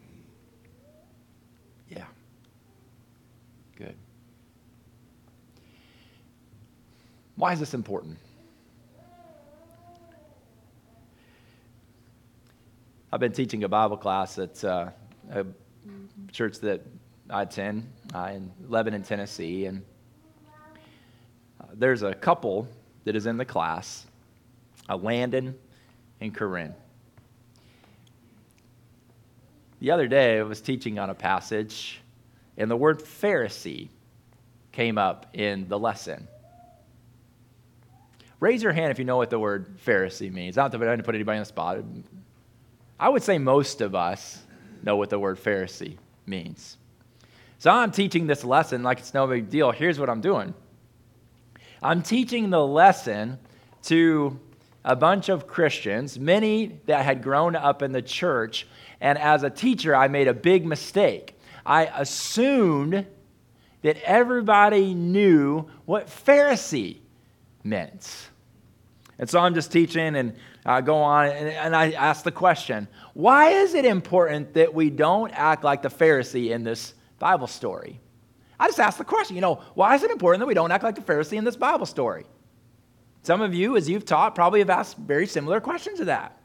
Why is this important? I've been teaching a Bible class at uh, a church that I attend uh, in Lebanon, Tennessee, and uh, there's a couple that is in the class, uh, Landon and Corinne. The other day, I was teaching on a passage, and the word Pharisee came up in the lesson. Raise your hand if you know what the word Pharisee means. Not that I to put anybody on the spot. I would say most of us know what the word Pharisee means. So I'm teaching this lesson like it's no big deal. Here's what I'm doing I'm teaching the lesson to a bunch of Christians, many that had grown up in the church. And as a teacher, I made a big mistake. I assumed that everybody knew what Pharisee meant. And so I'm just teaching and uh, go on, and, and I ask the question why is it important that we don't act like the Pharisee in this Bible story? I just ask the question, you know, why is it important that we don't act like the Pharisee in this Bible story? Some of you, as you've taught, probably have asked very similar questions to that.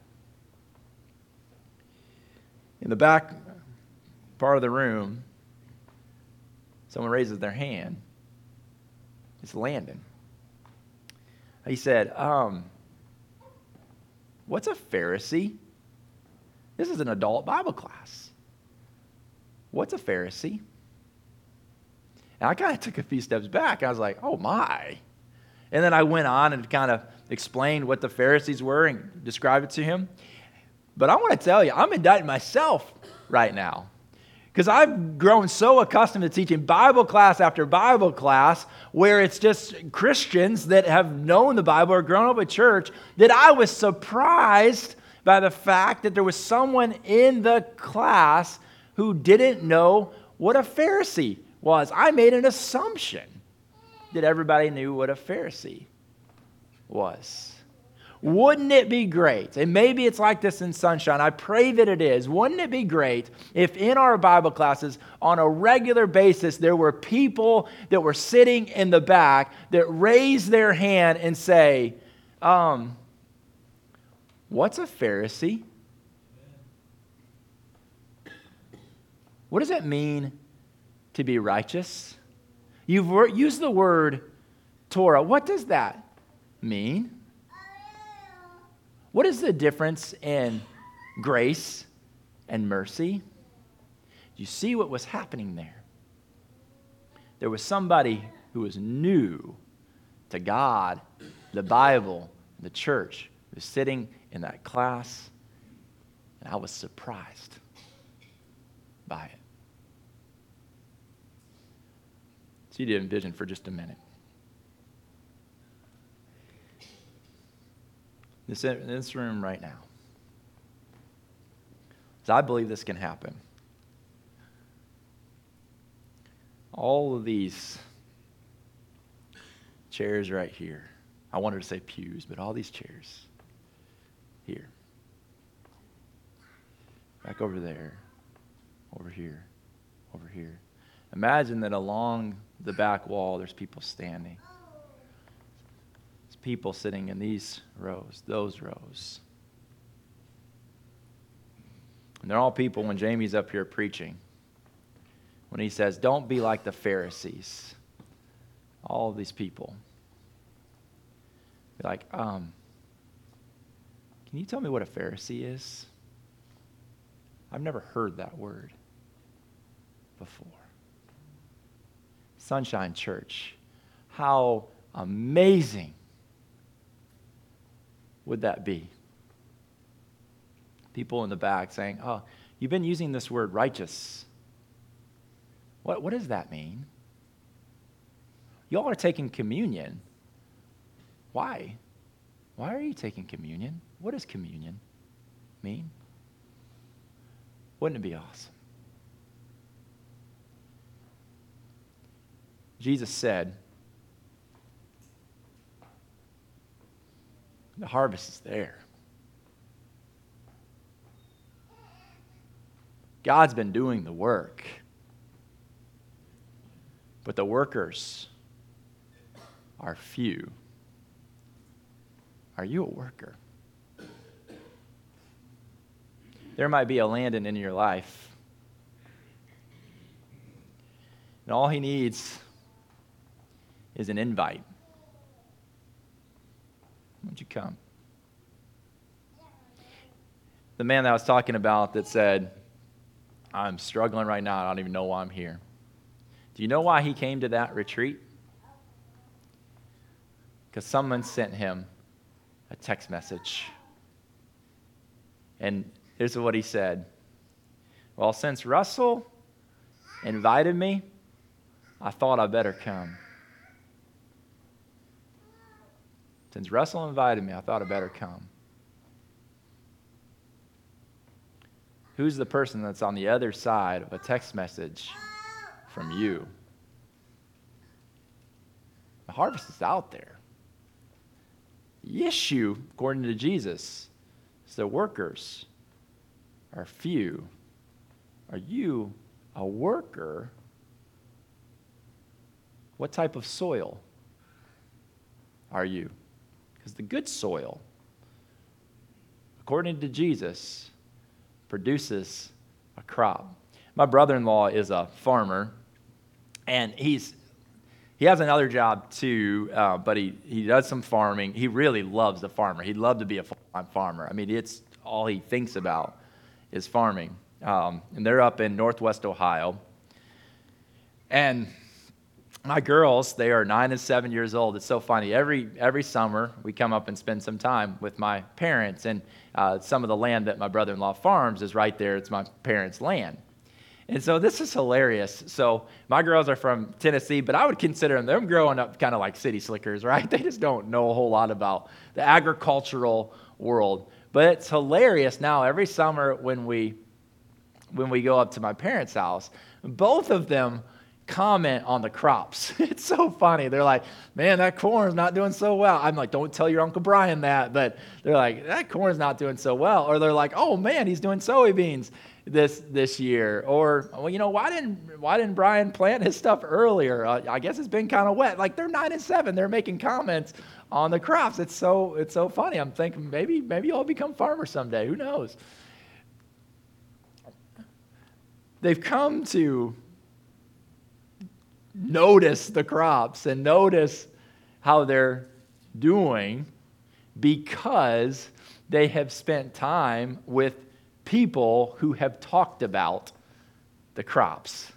In the back part of the room, someone raises their hand. It's Landon. He said, um, What's a Pharisee? This is an adult Bible class. What's a Pharisee? And I kind of [LAUGHS] took a few steps back. I was like, oh my. And then I went on and kind of explained what the Pharisees were and described it to him. But I want to tell you, I'm indicting myself right now. Because I've grown so accustomed to teaching Bible class after Bible class, where it's just Christians that have known the Bible or grown up at church, that I was surprised by the fact that there was someone in the class who didn't know what a Pharisee was. I made an assumption that everybody knew what a Pharisee was. Wouldn't it be great? And maybe it's like this in Sunshine. I pray that it is. Wouldn't it be great if in our Bible classes on a regular basis there were people that were sitting in the back that raise their hand and say, um, What's a Pharisee? What does it mean to be righteous? You've used the word Torah. What does that mean? What is the difference in grace and mercy? You see what was happening there. There was somebody who was new to God, the Bible, the church, who was sitting in that class, and I was surprised by it. So you did envision for just a minute. This, in this room right now. I believe this can happen. All of these chairs right here. I wanted to say pews, but all these chairs here. Back over there. Over here. Over here. Imagine that along the back wall, there's people standing. People sitting in these rows, those rows. And they're all people when Jamie's up here preaching. When he says, Don't be like the Pharisees. All these people. Be like, um, can you tell me what a Pharisee is? I've never heard that word before. Sunshine Church, how amazing would that be? People in the back saying, Oh, you've been using this word righteous. What, what does that mean? Y'all are taking communion. Why? Why are you taking communion? What does communion mean? Wouldn't it be awesome? Jesus said, The harvest is there. God's been doing the work. But the workers are few. Are you a worker? There might be a Landon in your life. And all he needs is an invite. Won't you come? The man that I was talking about that said, I'm struggling right now. I don't even know why I'm here. Do you know why he came to that retreat? Because someone sent him a text message. And here's what he said Well, since Russell invited me, I thought I better come. Since Russell invited me, I thought I'd better come. Who's the person that's on the other side of a text message from you? The harvest is out there. The issue, according to Jesus, is the workers are few. Are you a worker? What type of soil are you? Because the good soil, according to Jesus, produces a crop. My brother in law is a farmer, and he's he has another job too, uh, but he, he does some farming. He really loves the farmer. He'd love to be a farmer. I mean, it's all he thinks about is farming. Um, and they're up in northwest Ohio. And my girls, they are nine and seven years old. It's so funny. Every every summer, we come up and spend some time with my parents, and uh, some of the land that my brother-in-law farms is right there. It's my parents' land, and so this is hilarious. So my girls are from Tennessee, but I would consider them, them growing up kind of like city slickers, [LAUGHS] right? They just don't know a whole lot about the agricultural world. But it's hilarious now. Every summer when we when we go up to my parents' house, both of them comment on the crops. [LAUGHS] It's so funny. They're like, man, that corn's not doing so well. I'm like, don't tell your Uncle Brian that. But they're like, that corn's not doing so well. Or they're like, oh man, he's doing soybeans this this year. Or, well, you know, why didn't why didn't Brian plant his stuff earlier? Uh, I guess it's been kind of wet. Like they're nine and seven. They're making comments on the crops. It's so it's so funny. I'm thinking maybe maybe you'll become farmers someday. Who knows? They've come to notice the crops and notice how they're doing because they have spent time with people who have talked about the crops.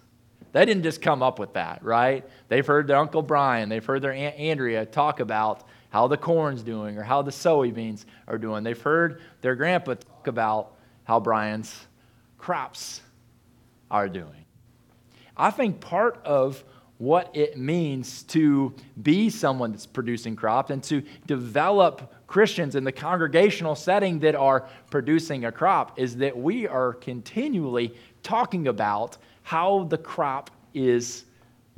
They didn't just come up with that, right? They've heard their Uncle Brian, they've heard their Aunt Andrea talk about how the corn's doing or how the soybeans are doing. They've heard their grandpa talk about how Brian's crops are doing. I think part of what it means to be someone that's producing crops and to develop Christians in the congregational setting that are producing a crop is that we are continually talking about how the crop is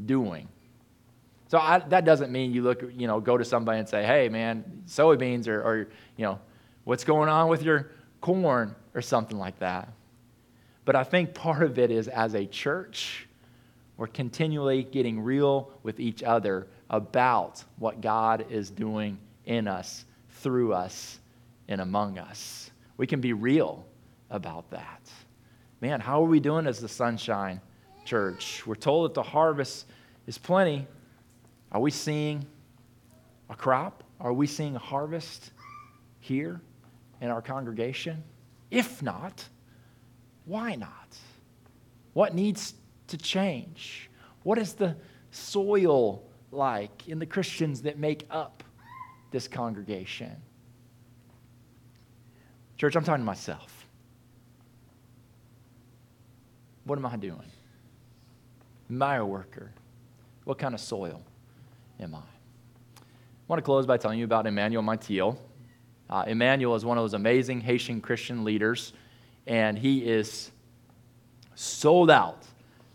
doing. So I, that doesn't mean you look, you know, go to somebody and say, "Hey, man, soybeans," or, or you know, "What's going on with your corn?" or something like that. But I think part of it is as a church we're continually getting real with each other about what God is doing in us, through us, and among us. We can be real about that. Man, how are we doing as the Sunshine Church? We're told that the harvest is plenty. Are we seeing a crop? Are we seeing a harvest here in our congregation? If not, why not? What needs to change? What is the soil like in the Christians that make up this congregation? Church, I'm talking to myself. What am I doing? Am I a worker? What kind of soil am I? I want to close by telling you about Emmanuel Montiel. Uh, Emmanuel is one of those amazing Haitian Christian leaders, and he is sold out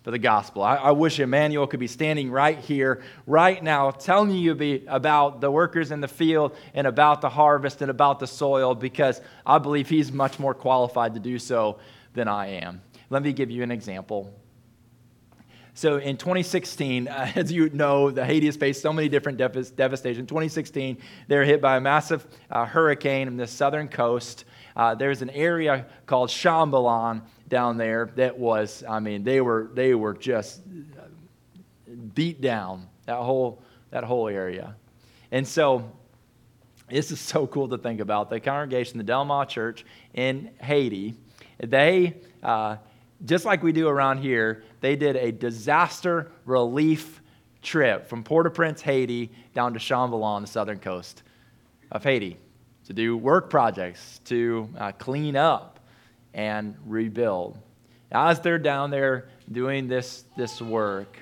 for the gospel. I, I, wish Emmanuel could be standing right here, right now, telling you about the workers in the field and about the harvest and about the soil because I believe he's much more qualified to do so than I am. Let me give you an example. So in 2016, uh, [LAUGHS] as you know, the Haiti has faced so many different dev- devastation. 2016, they were hit by a massive uh, hurricane on the southern coast. Uh, there's an area called Chambellan down there that was, I mean, they were, they were just beat down, that whole, that whole area. And so this is so cool to think about. The congregation, the Delmas Church in Haiti, they, uh, just like we do around here, they did a disaster relief trip from Port au Prince, Haiti, down to Chambellan on the southern coast of Haiti to do work projects, to uh, clean up and rebuild. As they're down there doing this, this work,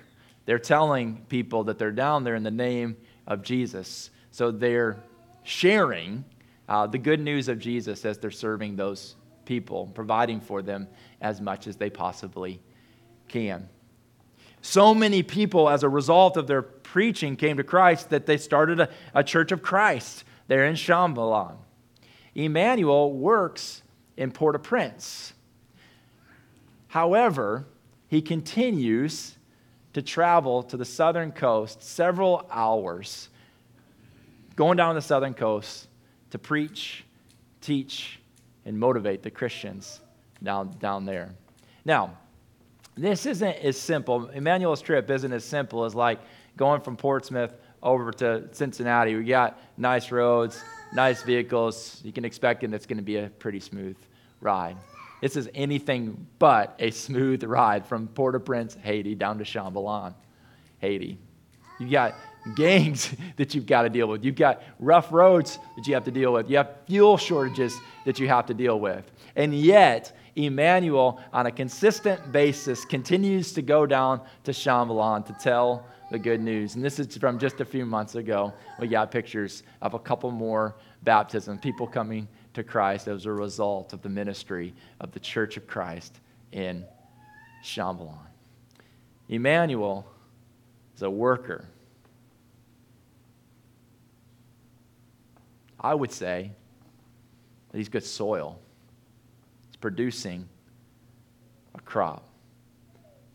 they're telling people that they're down there in the name of Jesus. So they're sharing uh, the good news of Jesus as they're serving those people, providing for them as much as they possibly can. So many people, as a result of their preaching, came to Christ that they started a, a church of Christ there in Chambellan. Emmanuel works in Port au Prince. However, he continues to travel to the southern coast several hours, going down the southern coast to preach, teach, and motivate the Christians down, down there. Now, this isn't as simple. Emmanuel's trip isn't as simple as like going from Portsmouth over to Cincinnati. We got nice roads, nice vehicles. You can expect that it's going to be a pretty smooth ride. This is anything but a smooth ride from Port au Prince, Haiti, down to Chambellan, Haiti. You've got gangs [LAUGHS] that you've got to deal with. You've got rough roads that you have to deal with. You have fuel shortages that you have to deal with. And yet, Emmanuel, on a consistent basis, continues to go down to Chambellan to tell the good news. And this is from just a few months ago. We got pictures of a couple more baptisms, people coming to Christ as a result of the ministry of the Church of Christ in Chambellan. Emmanuel is a worker. I would say that he's good soil. He's producing a crop.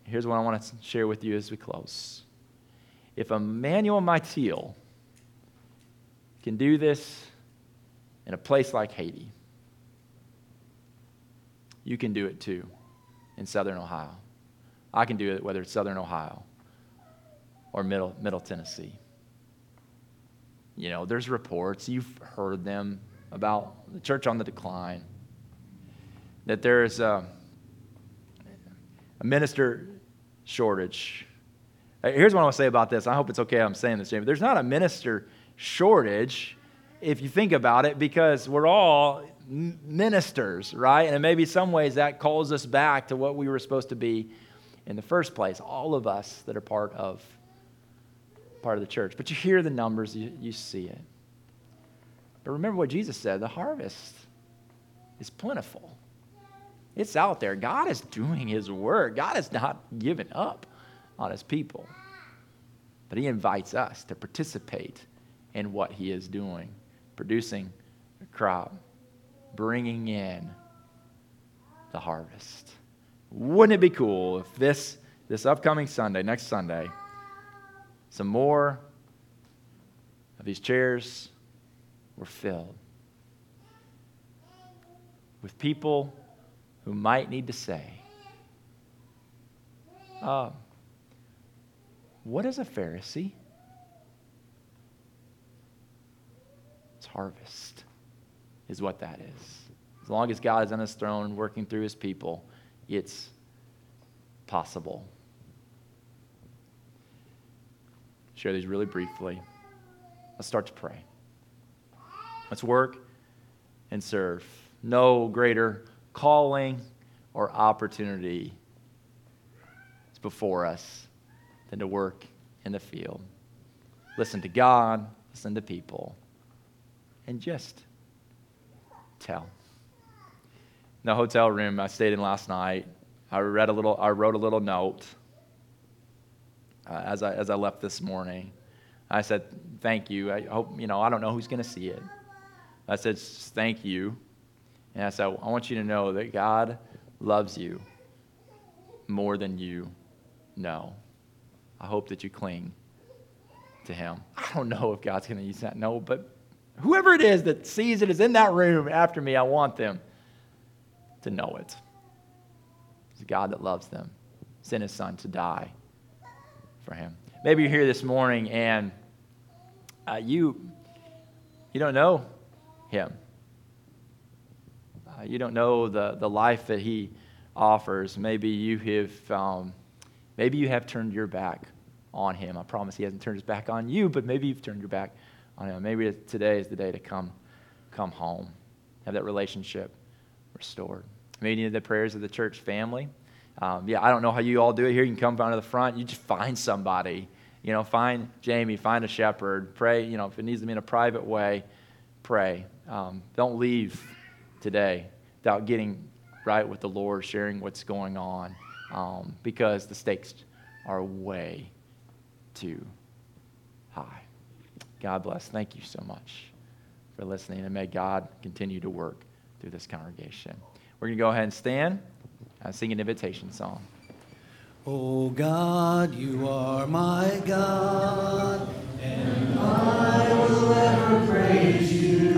Here's what I want to share with you as we close. If Emmanuel Mytil can do this in a place like Haiti, you can do it too in southern Ohio. I can do it whether it's southern Ohio or middle, middle Tennessee. You know, there's reports, you've heard them about the church on the decline, that there's a, a minister shortage. Here's what I want to say about this. I hope it's okay I'm saying this, Jamie. There's not a minister shortage if you think about it because we're all ministers, right? And maybe some ways that calls us back to what we were supposed to be in the first place. All of us that are part of part of the church. But you hear the numbers, you, you see it. But remember what Jesus said the harvest is plentiful. It's out there. God is doing his work. God has not given up on his people. But he invites us to participate in what he is doing, producing a crop, bringing in the harvest. Wouldn't it be cool if this, this upcoming Sunday, next Sunday, some more of these chairs were filled with people who might need to say, uh, What is a Pharisee? It's harvest, is what that is. As long as God is on his throne working through his people, it's possible. share these really briefly. Let's start to pray. Let's work and serve. No greater calling or opportunity is before us than to work in the field. Listen to God, listen to people, and just tell. In the hotel room I stayed in last night, I read a little I wrote a little note uh, as, I, as I left this morning. I said, Thank you. I hope, you know, I don't know who's going to see it. I said, Thank you. And I said, I want you to know that God loves you more than you know. I hope that you cling to Him. I don't know if God's going to use that. No, but whoever it is that sees it is in that room after me, I want them to know it. It's a God that loves them, sent His Son to die for him. Maybe you're here this morning and uh, you, you don't know him. Uh, you don't know the, the life that he offers. Maybe you have, um, maybe you have turned your back on him. I promise he hasn't turned his back on you, but maybe you've turned your back on him. Maybe today is the day to come, come home, have that relationship restored. Maybe you need the prayers of the church family. Um, yeah, I don't know how you all do it here. You can come down to the front. You just find somebody. You know, find Jamie, find a shepherd. Pray, you know, if it needs to be in a private way, pray. Um, don't leave today without getting right with the Lord, sharing what's going on, um, because the stakes are way too high. God bless. Thank you so much for listening, and may God continue to work through this congregation. We're going to go ahead and stand and sing an invitation song. Oh God, you are my God, and I will ever praise you.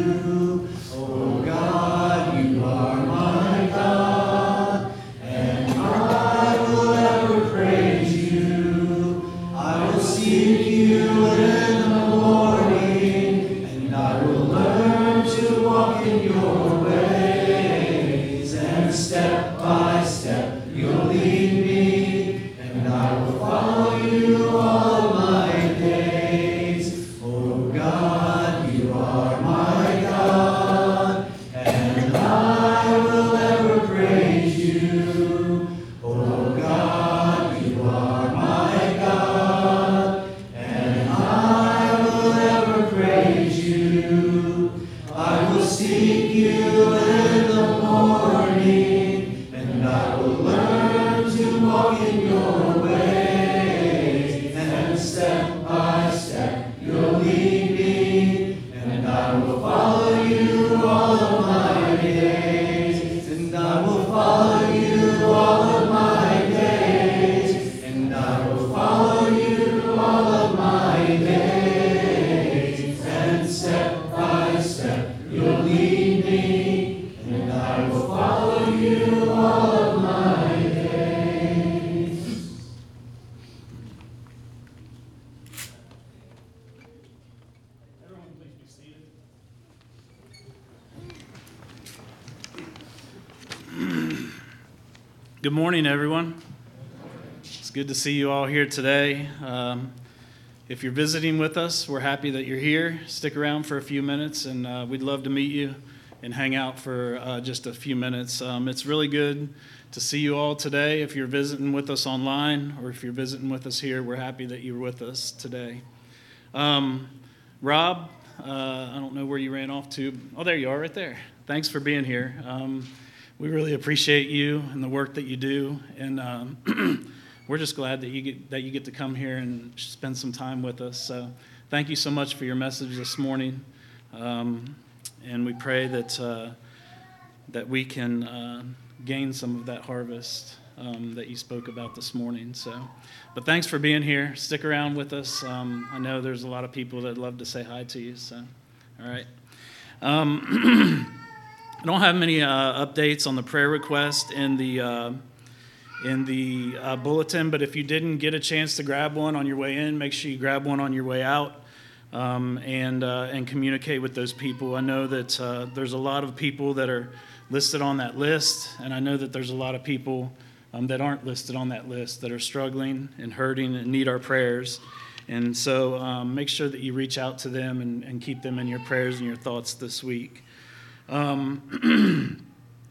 Good morning, everyone. It's good to see you all here today. Um, if you're visiting with us, we're happy that you're here. Stick around for a few minutes, and uh, we'd love to meet you and hang out for uh, just a few minutes. Um, it's really good to see you all today. If you're visiting with us online or if you're visiting with us here, we're happy that you're with us today. Um, Rob, uh, I don't know where you ran off to. Oh, there you are, right there. Thanks for being here. Um, we really appreciate you and the work that you do, and um, [CLEARS THROAT] we're just glad that you get that you get to come here and spend some time with us. So, thank you so much for your message this morning, um, and we pray that uh, that we can uh, gain some of that harvest um, that you spoke about this morning. So, but thanks for being here. Stick around with us. Um, I know there's a lot of people that love to say hi to you. So, all right. [CLEARS THROAT] I don't have many uh, updates on the prayer request in the uh, in the uh, bulletin, but if you didn't get a chance to grab one on your way in, make sure you grab one on your way out um, and uh, and communicate with those people. I know that uh, there's a lot of people that are listed on that list, and I know that there's a lot of people um, that aren't listed on that list that are struggling and hurting and need our prayers. And so um, make sure that you reach out to them and, and keep them in your prayers and your thoughts this week. Um,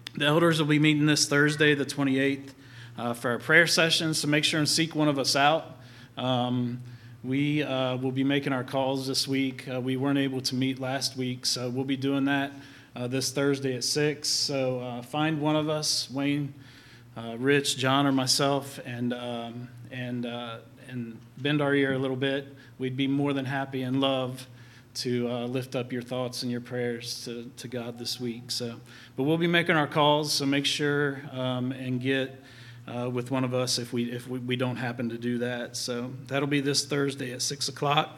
[CLEARS THROAT] the elders will be meeting this Thursday, the 28th, uh, for our prayer session, so make sure and seek one of us out. Um, we uh, will be making our calls this week. Uh, we weren't able to meet last week, so we'll be doing that uh, this Thursday at 6. So uh, find one of us, Wayne, uh, Rich, John, or myself, and, um, and, and bend our ear a little bit. We'd be more than happy and love to uh, lift up your thoughts and your prayers to, to God this week. So, but we'll be making our calls, so make sure um, and get uh, with one of us if we if we, we, don't happen to do that. So that'll be this Thursday at six o'clock.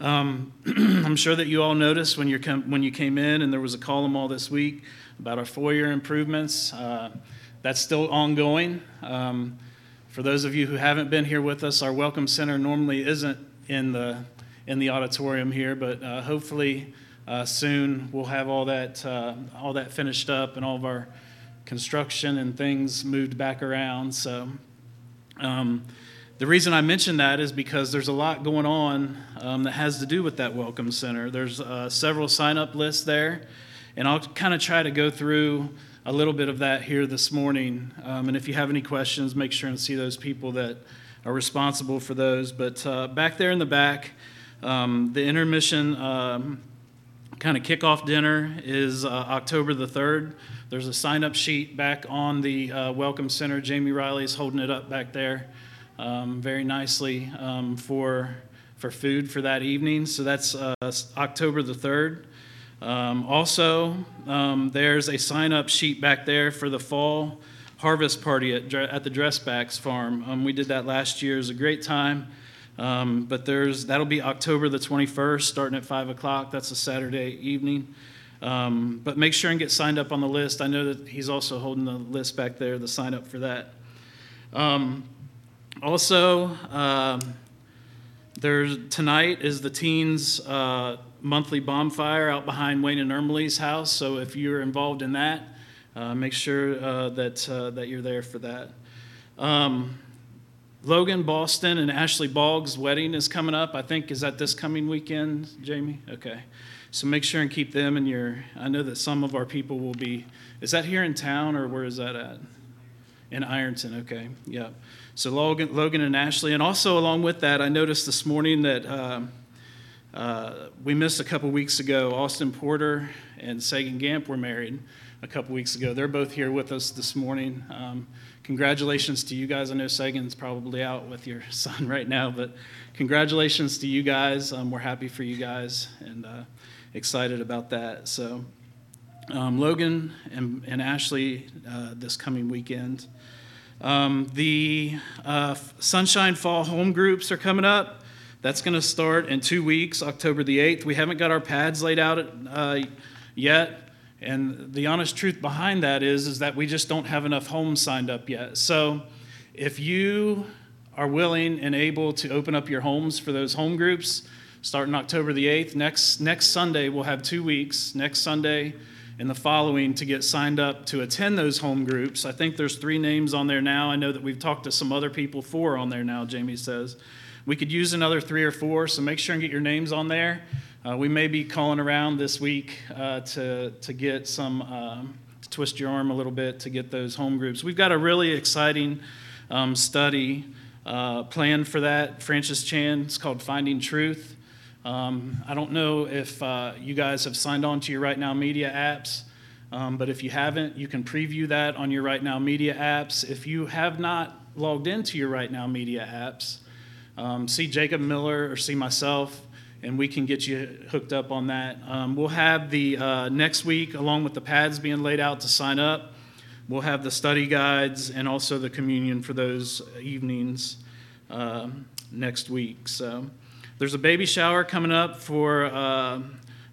Um, [CLEARS THROAT] I'm sure that you all noticed when you come when you came in, and there was a column all this week about our foyer improvements. Uh, that's still ongoing. Um, for those of you who haven't been here with us, our welcome center normally isn't in the in the auditorium here, but uh, hopefully uh, soon we'll have all that uh, all that finished up and all of our construction and things moved back around. So. Um, the reason I mention that is because there's a lot going on um, that has to do with that Welcome Center. There's uh, several sign up lists there, and I'll kind of try to go through a little bit of that here this morning. Um, and if you have any questions, make sure and see those people that are responsible for those. But uh, back there in the back, um, the intermission um, kind of kickoff dinner is uh, October the 3rd. There's a sign up sheet back on the uh, Welcome Center. Jamie Riley is holding it up back there um, very nicely um, for, for food for that evening. So that's uh, October the 3rd. Um, also, um, there's a sign up sheet back there for the fall harvest party at, at the Dressbacks Farm. We did that last year. It was a great time. Um, but there's that'll be October the 21st, starting at five o'clock. That's a Saturday evening. Um, but make sure and get signed up on the list. I know that he's also holding the list back there, the sign up for that. Um, also, um, there's tonight is the teens' uh, monthly bonfire out behind Wayne and Ermely's house. So if you're involved in that, uh, make sure uh, that uh, that you're there for that. Um, Logan Boston and Ashley Boggs' wedding is coming up. I think is that this coming weekend, Jamie? Okay. So make sure and keep them in your. I know that some of our people will be. Is that here in town or where is that at? In Ironton. Okay. Yep. So Logan, Logan and Ashley, and also along with that, I noticed this morning that uh, uh, we missed a couple weeks ago. Austin Porter and Sagan Gamp were married a couple weeks ago. They're both here with us this morning. Um, congratulations to you guys. I know Sagan's probably out with your [LAUGHS] son right now, but congratulations to you guys. Um, we're happy for you guys and uh, excited about that. So, um, Logan and, and Ashley uh, this coming weekend. Um, the uh, Sunshine Fall home groups are coming up. That's going to start in two weeks, October the 8th. We haven't got our pads laid out uh, yet. And the honest truth behind that is, is that we just don't have enough homes signed up yet. So if you are willing and able to open up your homes for those home groups, starting October the 8th, next, next Sunday we'll have two weeks. Next Sunday and the following to get signed up to attend those home groups. I think there's three names on there now. I know that we've talked to some other people, four on there now, Jamie says. We could use another three or four, so make sure and get your names on there. Uh, we may be calling around this week uh, to, to get some, um, to twist your arm a little bit to get those home groups. We've got a really exciting um, study uh, planned for that. Francis Chan, it's called Finding Truth. Um, I don't know if uh, you guys have signed on to your Right Now Media apps, um, but if you haven't, you can preview that on your Right Now Media apps. If you have not logged into your Right Now Media apps, um, see Jacob Miller or see myself, and we can get you hooked up on that. Um, we'll have the uh, next week, along with the pads being laid out to sign up, we'll have the study guides and also the communion for those evenings um, next week. So there's a baby shower coming up for, uh,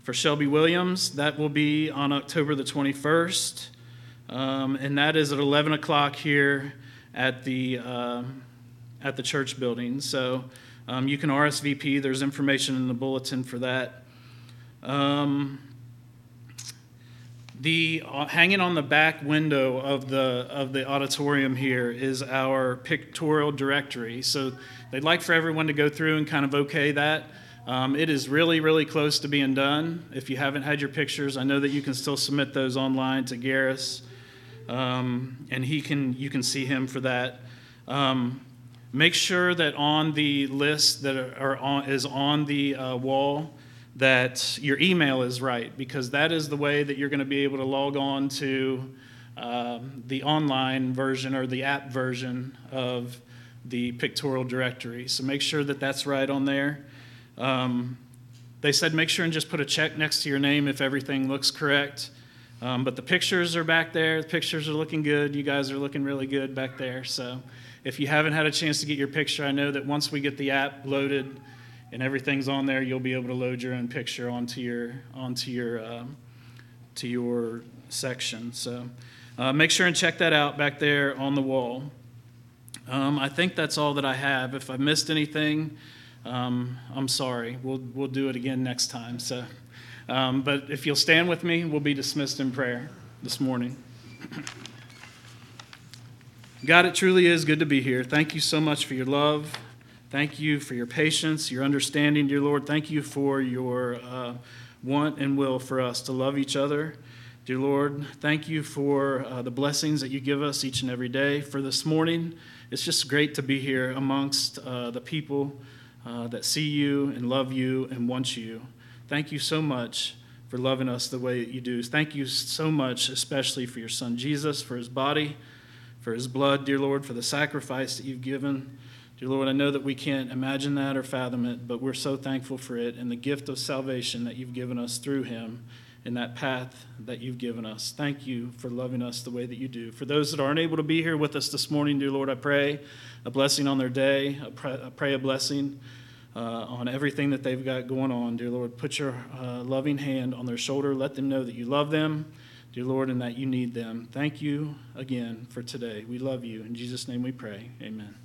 for Shelby Williams. That will be on October the 21st, um, and that is at 11 o'clock here at the. um at the church building. So um, you can RSVP. There's information in the bulletin for that. Um, the uh, hanging on the back window of the of the auditorium here is our pictorial directory. So they'd like for everyone to go through and kind of okay that. Um, it is really, really close to being done. If you haven't had your pictures, I know that you can still submit those online to Garris, um, and he can you can see him for that. Um, Make sure that on the list that are on, is on the uh, wall that your email is right because that is the way that you're going to be able to log on to um, the online version or the app version of the pictorial directory. So make sure that that's right on there. Um, they said make sure and just put a check next to your name if everything looks correct. Um, but the pictures are back there. The pictures are looking good. You guys are looking really good back there. So if you haven't had a chance to get your picture, I know that once we get the app loaded and everything's on there, you'll be able to load your own picture onto your onto your um, to your section. So uh, make sure and check that out back there on the wall. Um, I think that's all that I have. If I missed anything, um, I'm sorry. We'll we'll do it again next time. So, um, but if you'll stand with me, we'll be dismissed in prayer this morning. [CLEARS THROAT] God, it truly is good to be here. Thank you so much for your love. Thank you for your patience, your understanding, dear Lord. Thank you for your uh, want and will for us to love each other. Dear Lord, thank you for uh, the blessings that you give us each and every day. For this morning, it's just great to be here amongst uh, the people uh, that see you and love you and want you. Thank you so much for loving us the way that you do. Thank you so much, especially for your son Jesus, for his body for his blood, dear Lord, for the sacrifice that you've given. Dear Lord, I know that we can't imagine that or fathom it, but we're so thankful for it and the gift of salvation that you've given us through him in that path that you've given us. Thank you for loving us the way that you do. For those that aren't able to be here with us this morning, dear Lord, I pray a blessing on their day. I pray, I pray a blessing uh, on everything that they've got going on. Dear Lord, put your uh, loving hand on their shoulder. Let them know that you love them dear Lord, and that you need them. Thank you again for today. We love you. In Jesus' name we pray. Amen.